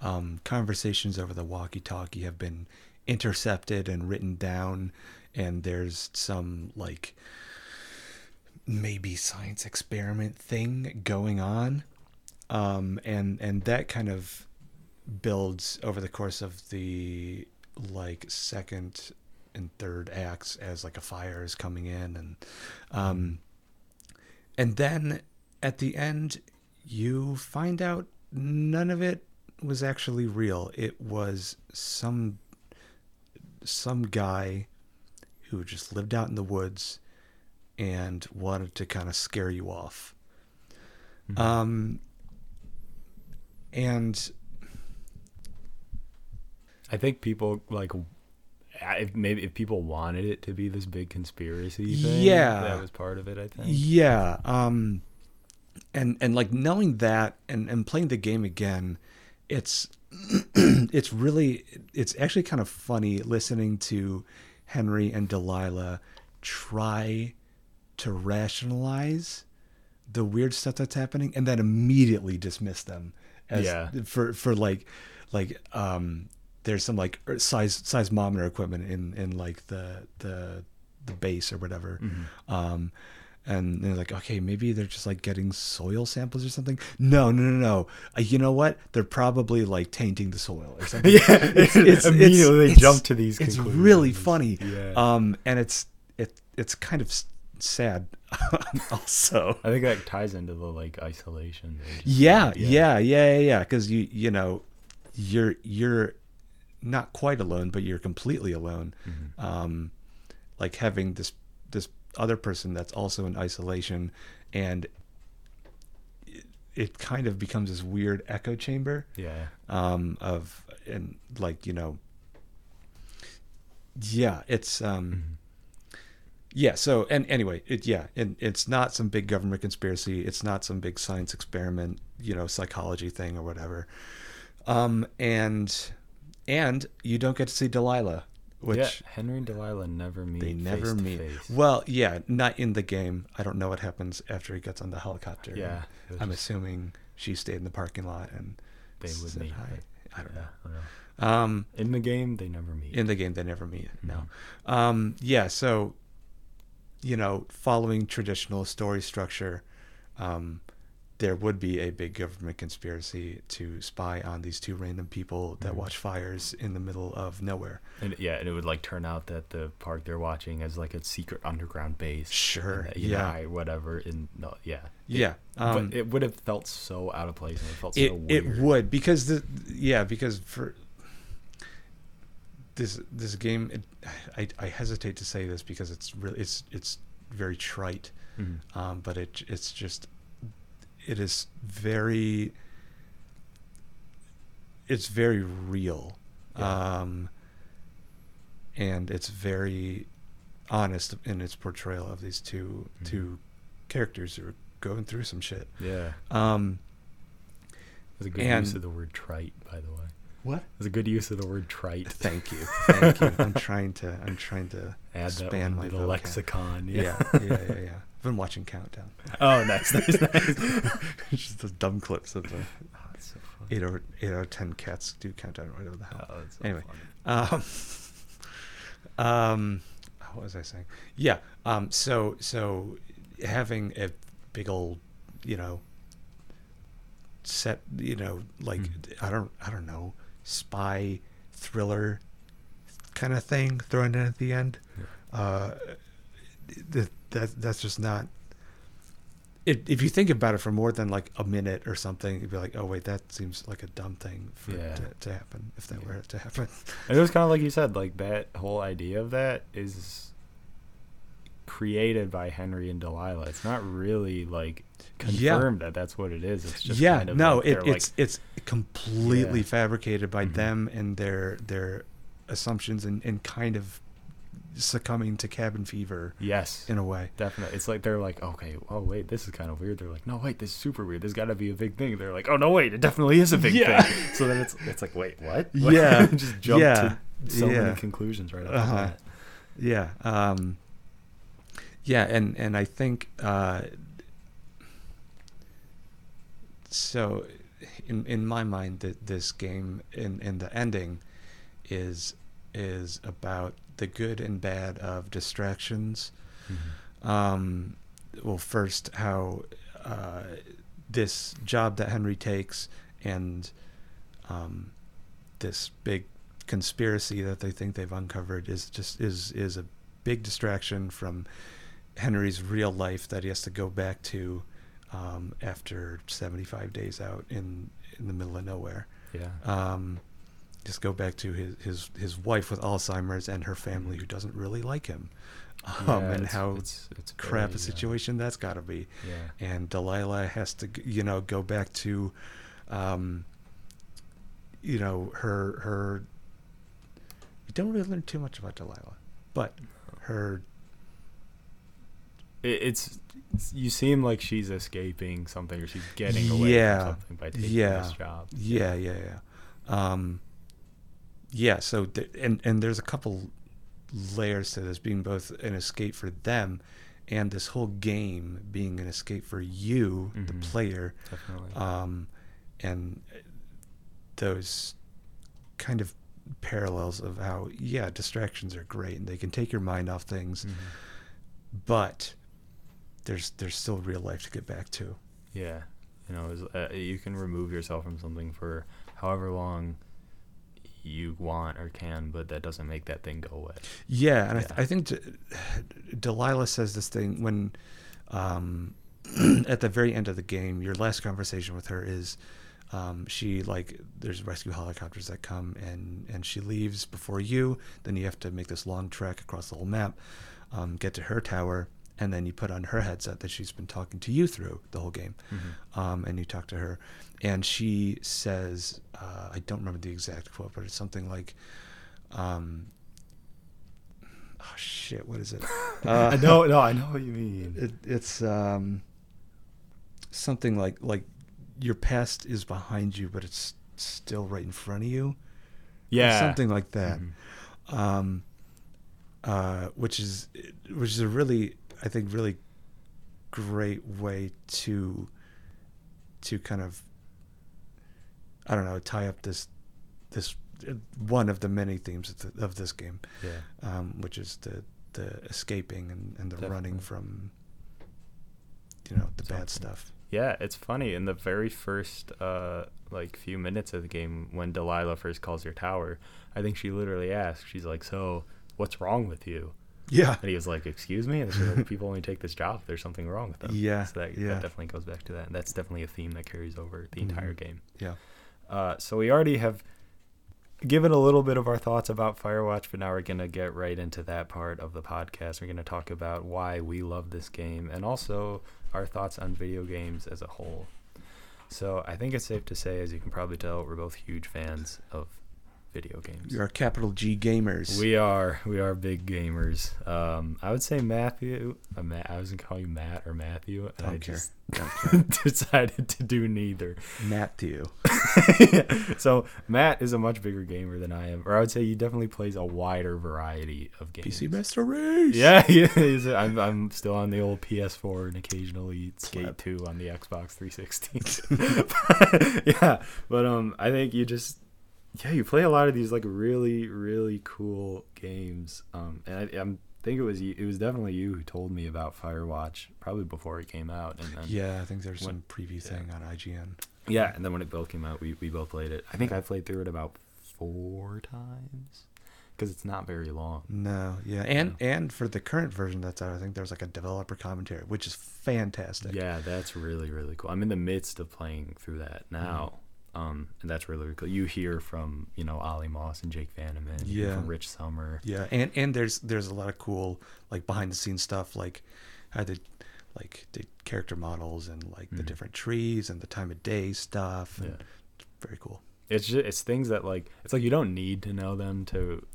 um, conversations over the walkie-talkie have been intercepted and written down, and there's some like maybe science experiment thing going on, um, and and that kind of builds over the course of the like second and third acts as like a fire is coming in and um and then at the end you find out none of it was actually real. It was some some guy who just lived out in the woods and wanted to kind of scare you off. Um and I think people like. If maybe if people wanted it to be this big conspiracy thing, Yeah. that was part of it. I think. Yeah. Um and and like knowing that and and playing the game again, it's it's really it's actually kind of funny listening to Henry and Delilah try to rationalize the weird stuff that's happening and then immediately dismiss them as Yeah. for for like like um there's some like er- size seismometer equipment in in like the the the base or whatever. Um and they're like okay maybe they're just like getting soil samples or something. No no no no. Uh, you know what? They're probably like tainting the soil or something. Yeah, it's immediately they jump to these it's really funny. Yeah. um and it's it it's kind of sad also I think that ties into the like isolation. They just- yeah yeah yeah yeah yeah because you you know you're you're not quite alone but you're completely alone Mm-hmm. um like having this this other person that's also in isolation and it, it kind of becomes this weird echo chamber yeah. um of and like you know yeah it's um yeah so and anyway it yeah and it's not some big government conspiracy it's not some big science experiment you know psychology thing or whatever um and and you don't get to see delilah which yeah, Henry and Delilah never meet. they never meet face. well yeah not in the game i don't know what happens after he gets on the helicopter Yeah, i'm just- assuming she stayed in the parking lot and They would meet, hi. but- i don't Yeah, know I don't know. um In the game, they never meet. in the game they never meet no Mm-hmm. um yeah so you know following traditional story structure um there would be a big government conspiracy to spy on these two random people Mm-hmm. that watch fires in the middle of nowhere And yeah, and it would like turn out that the park they're watching is like a secret underground base. Sure, that, yeah. know, whatever. In no, yeah, yeah um, but it would have felt so out of place and it felt it so it weird. would because the yeah because for this this game it, I I hesitate to say this because it's really it's it's very trite Mhm. um, but it it's just it is very it's very real Yeah. um and it's very honest in its portrayal of these 2 Mm-hmm. two characters who are going through some shit Yeah, um a good use of the word trite, by the way. What was a good use of the word trite. Thank you, thank you. I'm trying to, I'm trying to Add that expand one my to the lexicon. Yeah, Yeah. yeah, yeah, yeah. I've been watching Countdown. oh, nice, nice, nice. Just the dumb clips of the. so funny. eight or eight out of ten cats do Countdown whatever the hell. Oh, that's so anyway, funny. um, um, what was I saying? Yeah. Um, so so having a big old, you know, set, you know, like Mhm. I don't I don't know, spy thriller kind of thing thrown in at the end. Uh, that that that's just not. If if you think about it for more than like a minute or something, you'd be like, oh wait, that seems like a dumb thing for Yeah. to, to happen if that were to happen. And it was kind of like you said, like that whole idea of that is created by Henry and Delilah. It's not really like Yeah. confirmed that that's what it is. It's just yeah, kind of no, like it, it's it's completely Yeah. fabricated by Mhm. them and their their assumptions and, and kind of succumbing to cabin fever yes, in a way. definitely. It's like they're like, okay, oh wait, this is kind of weird. They're like, no, wait, this is super weird. There's got to be a big thing. They're like, oh no, wait, it definitely is a big Yeah. thing. So then it's it's like, wait, what? Yeah. just jump Yeah. to so Yeah. many conclusions right off the Uh-huh. bat. Yeah. Um, yeah, and and I think uh, so. In in my mind, that this game in in the ending is is about the good and bad of distractions. Um, well, first how uh, this job that Henry takes and um, this big conspiracy that they think they've uncovered is just is is a big distraction from Henry's real life that he has to go back to um, after 75 days out in in the middle of nowhere. Yeah. Um, just go back to his, his his wife with Alzheimer's and her family who doesn't really like him, um, Yeah, and it's- how it's- it's crap a situation that's got to be. Yeah. And Delilah has to, you know, go back to, um, you know, her her. We don't really learn too much about Delilah, but her It, it's you seem like she's escaping something or she's getting away Yeah, from something by taking yeah, this job. Yeah, yeah, yeah. Um, yeah. So th- and and there's a couple layers to this being both an escape for them, and this whole game being an escape for you, the Mhm. player. Definitely. Um, and those kind of parallels of how yeah, distractions are great and they can take your mind off things, Mhm. but there's there's still real life to get back to. Yeah, you know, uh, you can remove yourself from something for however long you want or can, but that doesn't make that thing go away. Yeah, and I, th- I think D- Delilah says this thing when, um, at the very end of the game, your last conversation with her is, um, she like there's rescue helicopters that come and and she leaves before you. Then you have to make this long trek across the whole map, um, get to her tower, and then you put on her headset that she's been talking to you through the whole game, um, and you talk to her, and she says, uh, I don't remember the exact quote, but it's something like. Um, oh shit! What is it? Uh, I know, no, I know what you mean. It, it's um, something like like your past is behind you, but it's still right in front of you. yeah, something like that. Mhm. Um, uh, which is which is a really I think really great way to to kind of I don't know tie up this this uh, one of the many themes of, the, of this game, Yeah. um, which is the the escaping and, and the running from you know the bad stuff. Yeah, it's funny. In the very first uh like few minutes of the game when Delilah first calls your tower, I think she literally asks, she's like, So what's wrong with you? Yeah, And he was like, Excuse me? And like, People only take this job. if There's something wrong with them. Yeah, So that, yeah. that definitely goes back to that. And that's definitely a theme that carries over the entire Mhm. game. yeah. Uh, so we already have given a little bit of our thoughts about Firewatch, but now we're gonna get right into that part of the podcast. We're gonna talk about why we love this game and also our thoughts on video games as a whole. So I think it's safe to say, as you can probably tell, we're both huge fans of video games. We are capital G gamers. We are we are big gamers. Um, I would say Matthew. Uh, Matt, I was gonna call you Matt or Matthew, and I Don't care. just Don't care. decided to do neither. Matt to you. so Matt is a much bigger gamer than I am, or I would say he definitely plays a wider variety of games. PC Master Race. Yeah, is. I'm, I'm still on the old PS4 and occasionally Skate Slap. 2 on the Xbox 360. yeah, but um, I think you just yeah you play a lot of these like really really cool games. Um, and I, I'm think it was you, it was definitely you who told me about Firewatch probably before it came out, and then Yeah, I think there's some preview thing on IGN. yeah, and then when it both came out, we we both played it. I think I played through it about four times because it's not very long. No, yeah, and and for the current version that's out, I think there's like a developer commentary, which is fantastic. Yeah, that's really really cool. I'm in the midst of playing through that now, um, and that's really, cool. You hear from you know Olly Moss and Jake Vanaman, Yeah. from Rich Sommer. Yeah, and and there's there's a lot of cool like behind the scenes stuff, like how they like the character models and like the different trees and the time of day stuff. And Mm-hmm. Yeah. Very cool. It's just it's things that like it's like you don't need to know them to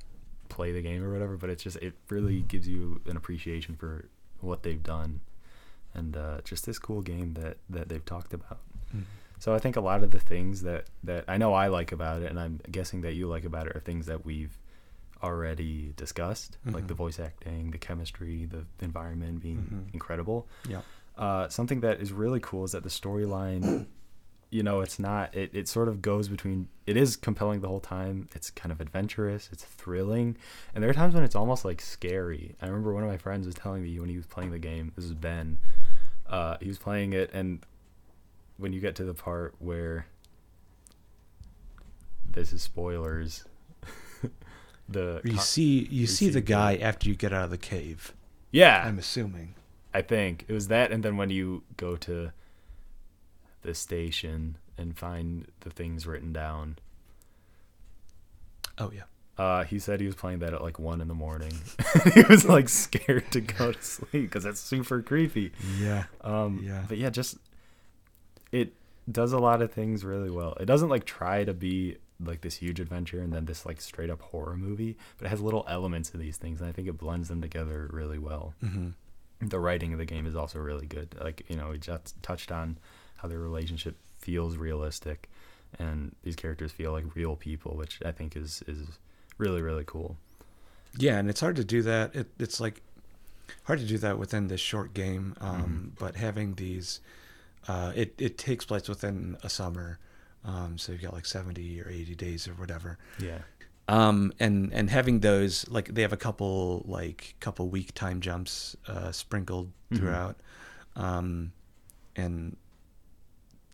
play the game or whatever, but it's just it really gives you an appreciation for what they've done, and uh, just this cool game that that they've talked about. So I think a lot of the things that that I know I like about it, and I'm guessing that you like about it, are things that we've already discussed, like the voice acting, the chemistry, the environment being incredible. Yeah. Uh, something that is really cool is that the storyline, you know, it's not. It, it sort of goes between. It is compelling the whole time. It's kind of adventurous. It's thrilling, and there are times when it's almost like scary. I remember one of my friends was telling me when he was playing the game. This is Ben. Uh, he was playing it, and when you get to the part where this is spoilers, the You see you see the- guy after you get out of the cave. yeah, I'm assuming. I think it was that, and then when you go to the station and find the things written down. Oh yeah. Uh, he said he was playing that at like one in the morning. he was like scared to go to sleep because that's super creepy. Yeah. Um, Yeah. But yeah, just it does a lot of things really well. It doesn't like try to be like this huge adventure and then this like straight up horror movie, but it has little elements of these things, and I think it blends them together really well. hmm The writing of the game is also really good. Like you know, we just touched on how their relationship feels realistic, and these characters feel like real people, which I think is is really really cool. Yeah, and it's hard to do that. It, it's like hard to do that within this short game. Um, Mm-hmm. But having these, uh, it it takes place within a summer, um, so you've got like seventy or eighty days or whatever. Yeah. Um, and and having those like they have a couple like couple week time jumps uh, sprinkled Mhm. throughout, um, and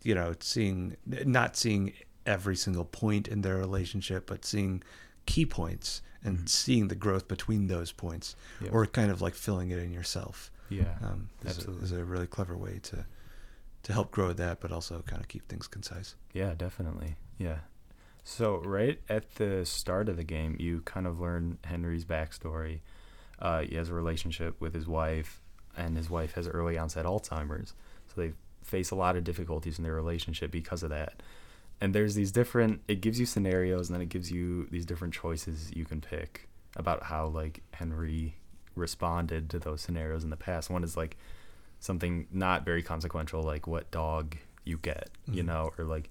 you know seeing not seeing every single point in their relationship, but seeing key points and seeing the growth between those points, Yeah. or kind of like filling it in yourself. Yeah. Um, is, a, absolutely. is a really clever way to to help grow that, but also kind of keep things concise. Yeah, definitely. Yeah. So right at the start of the game, you kind of learn Henry's backstory. Uh, he has a relationship with his wife, and his wife has early onset Alzheimer's. So they face a lot of difficulties in their relationship because of that. And there's these different. It gives you scenarios, and then it gives you these different choices you can pick about how like Henry responded to those scenarios in the past. One is like something not very consequential, like what dog you get, you Mhm. know, or like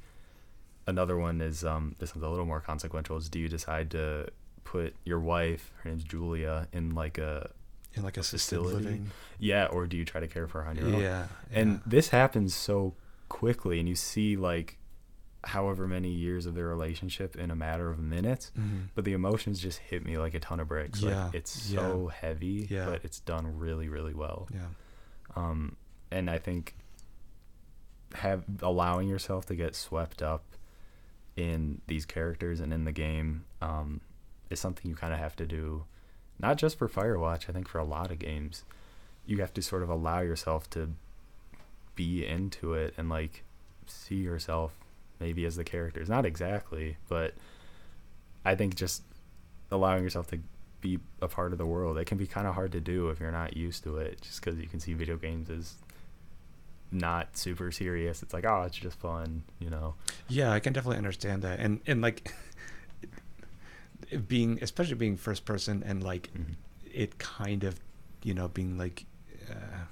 another one is um this one's a little more consequential is do you decide to put your wife her name's julia in like a In like assisted facility living. yeah or do you try to care for her on your own Yeah, and this happens so quickly and you see like however many years of their relationship in a matter of minutes Mhm. but the emotions just hit me like a ton of bricks Yeah, like it's so heavy Yeah. but it's done really really well yeah. Um, and I think have allowing yourself to get swept up in these characters and in the game um, is something you kind of have to do, not just for Firewatch. I think for a lot of games, you have to sort of allow yourself to be into it and like see yourself maybe as the characters. Not exactly, but I think just allowing yourself to be a part of the world. It can be kind of hard to do if you're not used to it, just because you can see video games as not super serious. It's like, oh, it's just fun, you know. Yeah, I can definitely understand that, and and like, being especially being first person and like Mhm. it kind of you know being like uh,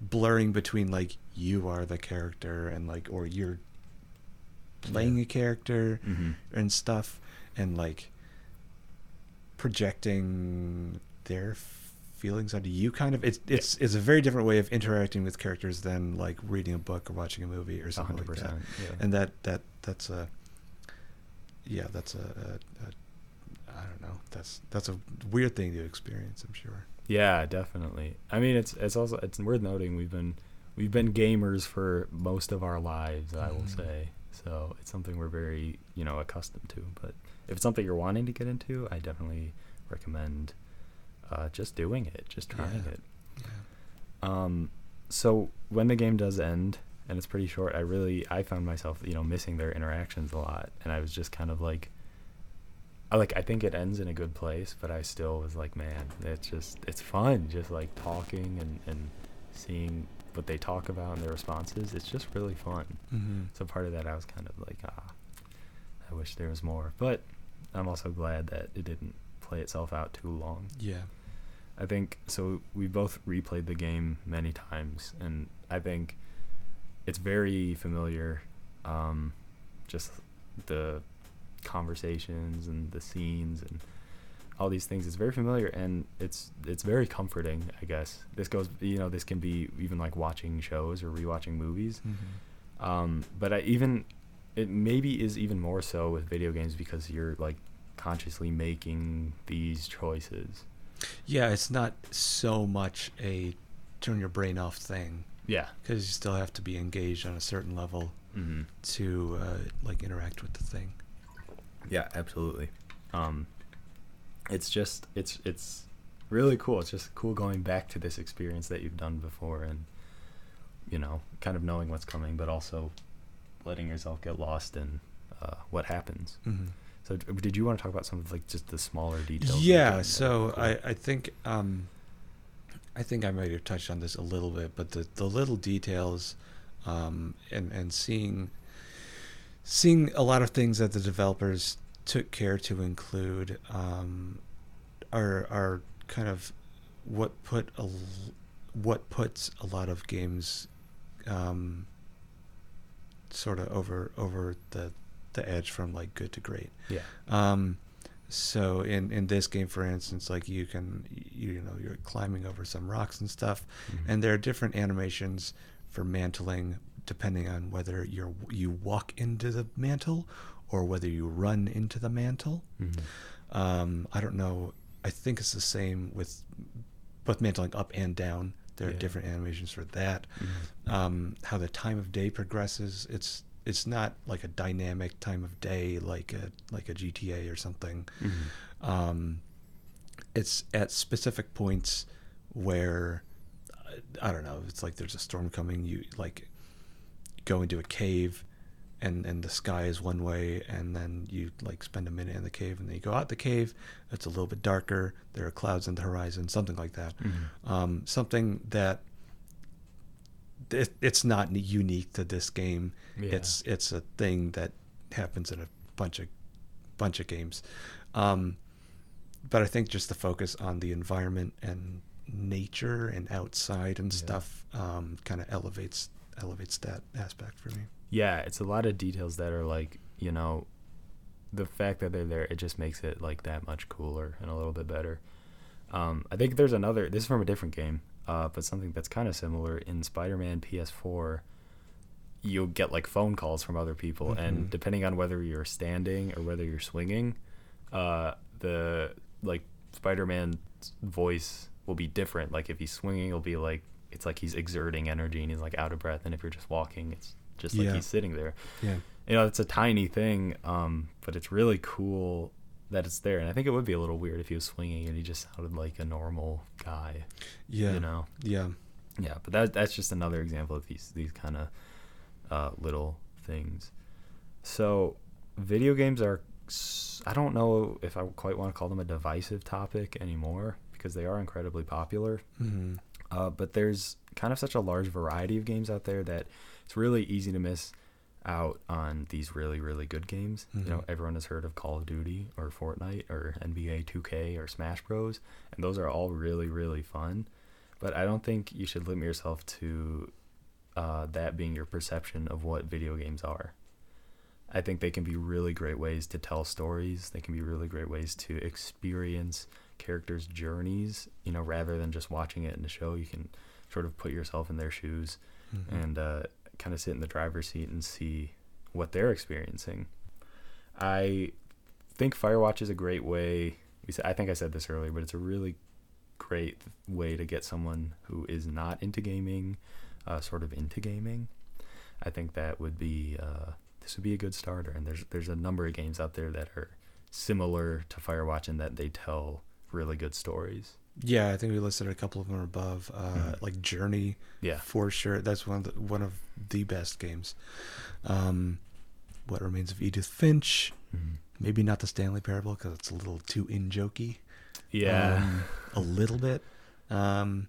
blurring between like you are the character and like or you're playing Yeah. a character Mhm. and stuff and like projecting their feelings onto you kind of it's it's it's a very different way of interacting with characters than like reading a book or watching a movie or something like that yeah. and that that that's a yeah that's a, a, a i don't know that's that's a weird thing to experience i'm sure Yeah, definitely. I mean, it's it's also it's worth noting we've been we've been gamers for most of our lives. I will Mhm. say so. It's something we're very you know accustomed to. But if it's something you're wanting to get into, I definitely recommend uh, just doing it, just trying Yeah. it. Um, so when the game does end and it's pretty short, I really I found myself you know missing their interactions a lot, and I was just kind of like. I like I think it ends in a good place, but I still was like, man, it's just it's fun, just like talking and and seeing what they talk about and their responses. It's just really fun. mm-hmm. So part of that, I was kind of like, ah, I wish there was more. But I'm also glad that it didn't play itself out too long. yeah I think so. We both replayed the game many times, and I think it's very familiar. Um, just the conversations and the scenes and all these things. It's very familiar, and it's it's very comforting. I guess this goes. You know, this can be even like watching shows or rewatching movies. mm-hmm. Um, but I even it maybe is even more so with video games because you're like consciously making these choices. yeah it's not so much a turn your brain off thing Yeah. because you still have to be engaged on a certain level Mm-hmm. to uh, like interact with the thing Yeah, absolutely. Um, it's just it's it's really cool. It's just cool going back to this experience that you've done before, and you know, kind of knowing what's coming, but also letting yourself get lost in uh, what happens. mm-hmm. So, did you want to talk about some of like just the smaller details? of the game Yeah, so? I, I think um, I think I might have touched on this a little bit, but the, the little details um, and and seeing seeing a lot of things that the developers took care to include um, are are kind of what put a what puts a lot of games um, sort of over over the the edge from like good to great. yeah, Um, so in in this game, for instance, like you can you, know you're climbing over some rocks and stuff, Mhm. and there are different animations for mantling depending on whether you're you walk into the mantle or whether you run into the mantle. Mhm. Um, I don't know. I think it's the same with both mantling up and down. There are different animations for that. Mhm. Um, how the time of day progresses, it's it's not like a dynamic time of day like a like a GTA or something. Mhm. Um, it's at specific points where I don't know. It's like there's a storm coming. You like go into a cave, and and the sky is one way, and then you like spend a minute in the cave, and then you go out the cave. It's a little bit darker. There are clouds in the horizon, something like that. Mhm. Um, something that it, it's not unique to this game. Yeah. It's it's a thing that happens in a bunch of bunch of games. Um, but I think just the focus on the environment and nature and outside and Yeah. stuff um, kind of elevates elevates that aspect for me. Yeah, it's a lot of details that are like you know, the fact that they're there, it just makes it like that much cooler and a little bit better. Um, I think there's another. This is from a different game, uh, but something that's kind of similar in Spider-Man PS4. You'll get like phone calls from other people, and Mhm. depending on whether you're standing or whether you're swinging, uh, the like Spider-Man's voice will be different. Like if he's swinging, it'll be like it's like he's exerting energy and he's like out of breath, and if you're just walking, it's just like Yeah. he's sitting there Yeah. you know it's a tiny thing um but it's really cool that it's there and i think it would be a little weird if he was swinging and he just sounded like a normal guy Yeah. you know Yeah. yeah but that that's just another example of these these kind of uh, little things so video games are, I don't know if i quite want to call them a divisive topic anymore because they are incredibly popular hmm uh, but there's kind of such a large variety of games out there that it's really easy to miss out on these really really good games. You know, everyone has heard of Call of Duty or Fortnite or NBA 2K or Smash Bros, and those are all really really fun. But I don't think you should limit yourself to uh, that being your perception of what video games are. I think they can be really great ways to tell stories. They can be really great ways to experience characters' journeys. You know, rather than just watching it in a show, you can sort of put yourself in their shoes and uh, kind of sit in the driver's seat and see what they're experiencing. I think Firewatch is a great way. We said, I think I said this earlier, but it's a really great way to get someone who is not into gaming, uh, sort of into gaming. I think that would be uh, this would be a good starter. And there's there's a number of games out there that are similar to Firewatch in that they tell really good stories. Yeah, I think we listed a couple of them above. Uh, Like Journey, Yeah. for sure. That's one of the, one of the best games. Um, what Remains of Edith Finch? Maybe not the Stanley Parable because it's a little too in jokey. Yeah. um, a little bit. Um,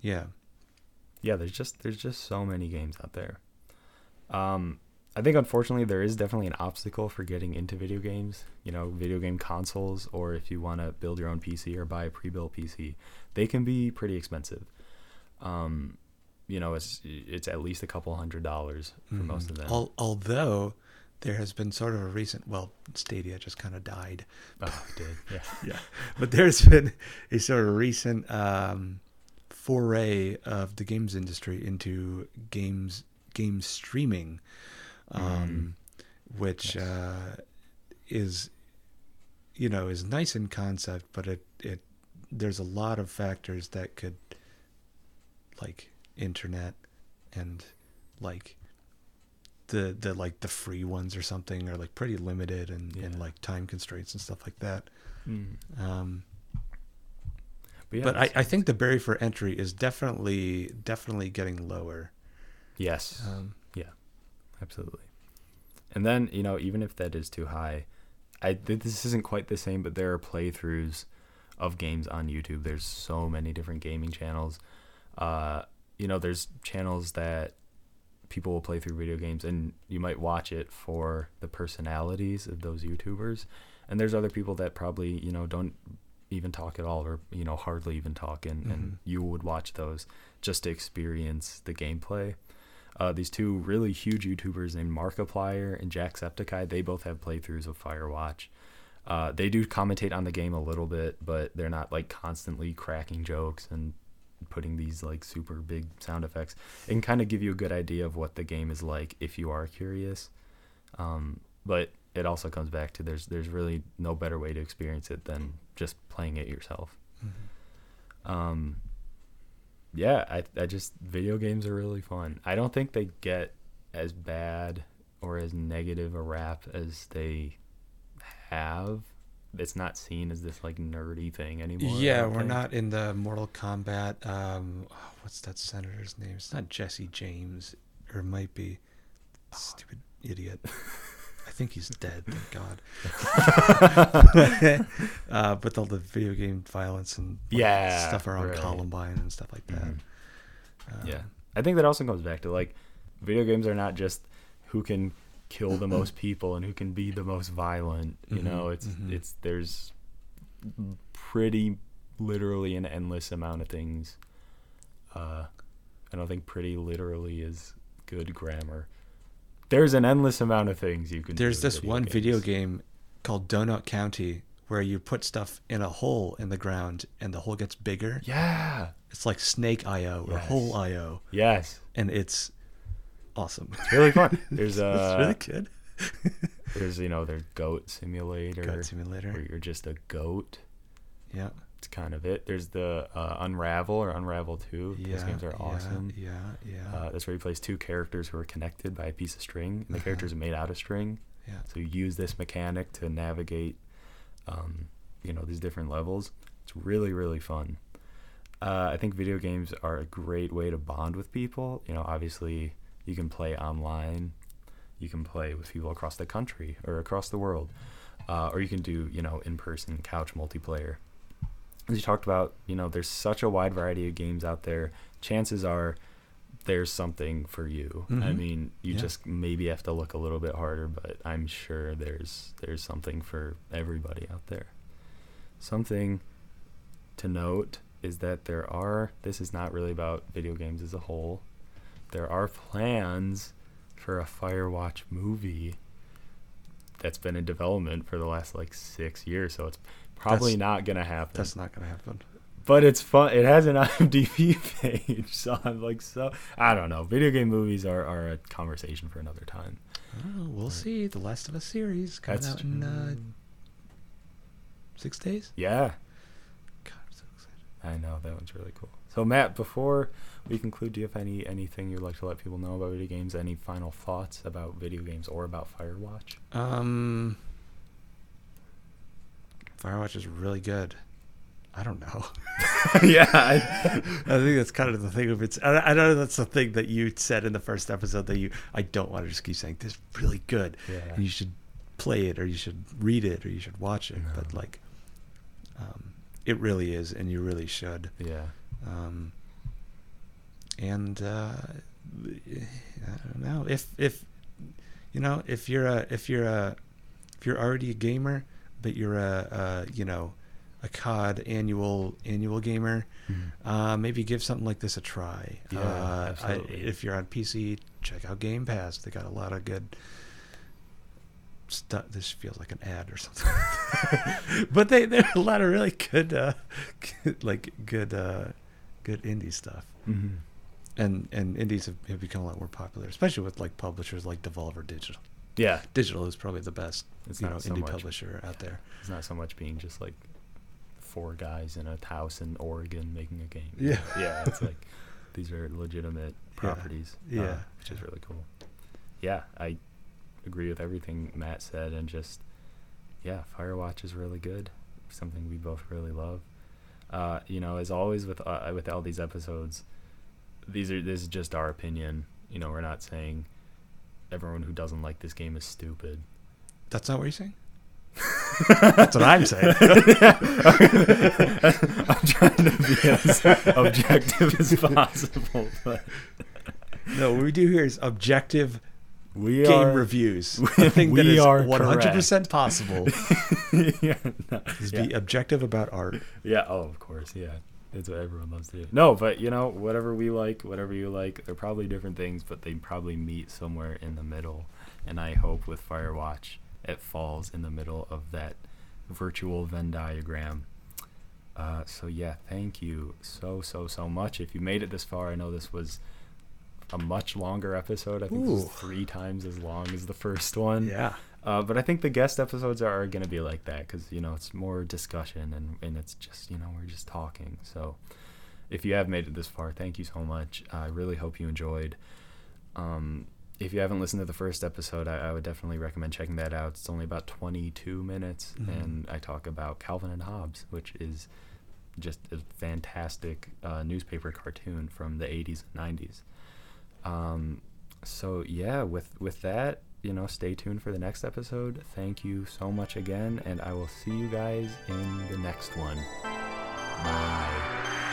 yeah, yeah there's just there's just so many games out there um i think unfortunately there is definitely an obstacle for getting into video games you know video game consoles or if you want to build your own pc or buy a pre-built pc they can be pretty expensive. Um you know it's it's at least a couple hundred dollars for most of them. Al- although there has been sort of a recent, well, Stadia just kind of died. oh, it did yeah. Yeah. But there's been a sort of recent um, foray of the games industry into games game streaming, um, which uh, is you know is nice in concept, but it it there's a lot of factors that could like internet and like the the like the free ones or something are like pretty limited and, and like time constraints and stuff like that. Mm. Um, but, yeah, but I, I think the barrier for entry is definitely definitely getting lower. yes Um, Yeah, absolutely. And then you know, even if that is too high, I this isn't quite the same, but there are playthroughs of games on YouTube. There's so many different gaming channels. Uh, you know, there's channels that people will play through video games, and you might watch it for the personalities of those YouTubers. And there's other people that probably you know don't even talk at all, or you know hardly even talk, and, and you would watch those just to experience the gameplay. Uh, these two really huge YouTubers named Markiplier and Jacksepticeye, they both have playthroughs of Firewatch. Uh, they do commentate on the game a little bit, but they're not like constantly cracking jokes and putting these like super big sound effects. It can kind of give you a good idea of what the game is like if you are curious. Um, but it also comes back to there's there's really no better way to experience it than just playing it yourself. Um, yeah, I I just video games are really fun. I don't think they get as bad or as negative a rap as they have. It's not seen as this like nerdy thing anymore. Yeah, we're think. not in the Mortal Kombat. Um, oh, what's that senator's name? It's not Jesse James, or it might be. Stupid idiot. I think he's dead. Thank God. uh, but all the video game violence and like, Yeah, stuff around right. Columbine and stuff like that. Mhm. Um, Yeah, I think that also comes back to like video games are not just who can kill the most people and who can be the most violent. You know, it's it's there's pretty literally an endless amount of things. Uh, I don't think pretty literally is good grammar. There's an endless amount of things you can. There's this one video game called Donut County where you put stuff in a hole in the ground and the hole gets bigger. Yeah. It's like Snake IO or Yes. Hole IO, Yes. and it's awesome. It's really fun. There's it's uh, really good. there's you know there's goat simulator. Goat Simulator. Where you're just a goat. Yeah. It's kind of it. There's the uh, Unravel or Unravel 2. Yeah. Those games are awesome. Yeah. Yeah. Uh, that's where you plays two characters who are connected by a piece of string, and the characters are made out of string. yeah. So you use this mechanic to navigate, um, you know, these different levels. It's really, really fun. Uh, I think video games are a great way to bond with people. You know, obviously you can play online, you can play with people across the country or across the world, uh, or you can do you know in-person couch multiplayer. As you talked about, you know, there's such a wide variety of games out there. Chances are there's something for you. I Mhm. mean, you Yeah. just maybe have to look a little bit harder, but I'm sure there's there's something for everybody out there. Something to note is that there are this is not really about video games as a whole. There are plans for a Firewatch movie that's been in development for the last like 6 years, so it's probably That's- not going to happen That's not going to happen. but it's fun. It has an IMDb page, so I'm like, so I don't know. Video game movies are, are a conversation for another time. Oh, we'll see. The Last of Us series coming out in uh, six days. Yeah, God, I'm so excited. I know that one's really cool. So Matt, before we conclude, do you have any anything you'd like to let people know about video games? Any final thoughts about video games or about Firewatch? Um, Firewatch is really good. I don't know. yeah, I think that's kind of the thing of it's. I, I know that's the thing that you said in the first episode that you. I don't want to just keep saying this is really good, Yeah. and you should play it or you should read it or you should watch it. But like, um, it really is, and you really should. yeah, Um, and uh, I don't know if if you know if you're a if you're a if you're already a gamer, but you're a, a you know a COD annual annual gamer, uh, maybe give something like this a try. Yeah, uh, I, if you're on PC, check out Game Pass. They got a lot of good stuff. This feels like an ad or something, but they there are a lot of really good, uh, good like good uh, good indie stuff. mm-hmm. And and indies have, have become a lot more popular, especially with like publishers like Devolver Digital. Yeah. Digital is probably the best It's you not know so indie much- publisher out there. It's not so much being just like four guys in a house in Oregon making a game. Yeah. yeah. It's like these are legitimate properties. uh, Yeah. which is really cool. Yeah, I agree with everything Matt said, and just yeah, Firewatch is really good. Something we both really love. Uh, you know, as always with uh, with all these episodes, these are this is just our opinion. You know, we're not saying everyone who doesn't like this game is stupid. That's not what you're saying. That's what I'm saying. I'm trying to be as objective as possible, but no, what we do here is objective we game are reviews. A thing that we is are 100% possible yeah, no, is yeah. be objective about art. Yeah, oh, of course, yeah. That's what everyone loves to do. No, but you know, whatever we like, whatever you like, they're probably different things, but they probably meet somewhere in the middle. And I hope with Firewatch, it falls in the middle of that virtual Venn diagram. Uh, so yeah, thank you so so so much. If you made it this far, I know this was a much longer episode. I think this Ooh. was three times as long as the first one. Yeah. Uh, but I think the guest episodes are, are going to be like that because you know it's more discussion and, and it's just you know we're just talking. So if you have made it this far, thank you so much. I really hope you enjoyed. Um, if you haven't listened to the first episode, I, I would definitely recommend checking that out. It's only about 22 minutes, Mhm. and I talk about Calvin and Hobbes, which is just a fantastic uh, newspaper cartoon from the 80s and 90s. Um, so yeah, with with that, you know, stay tuned for the next episode. Thank you so much again, and I will see you guys in the next one. Bye.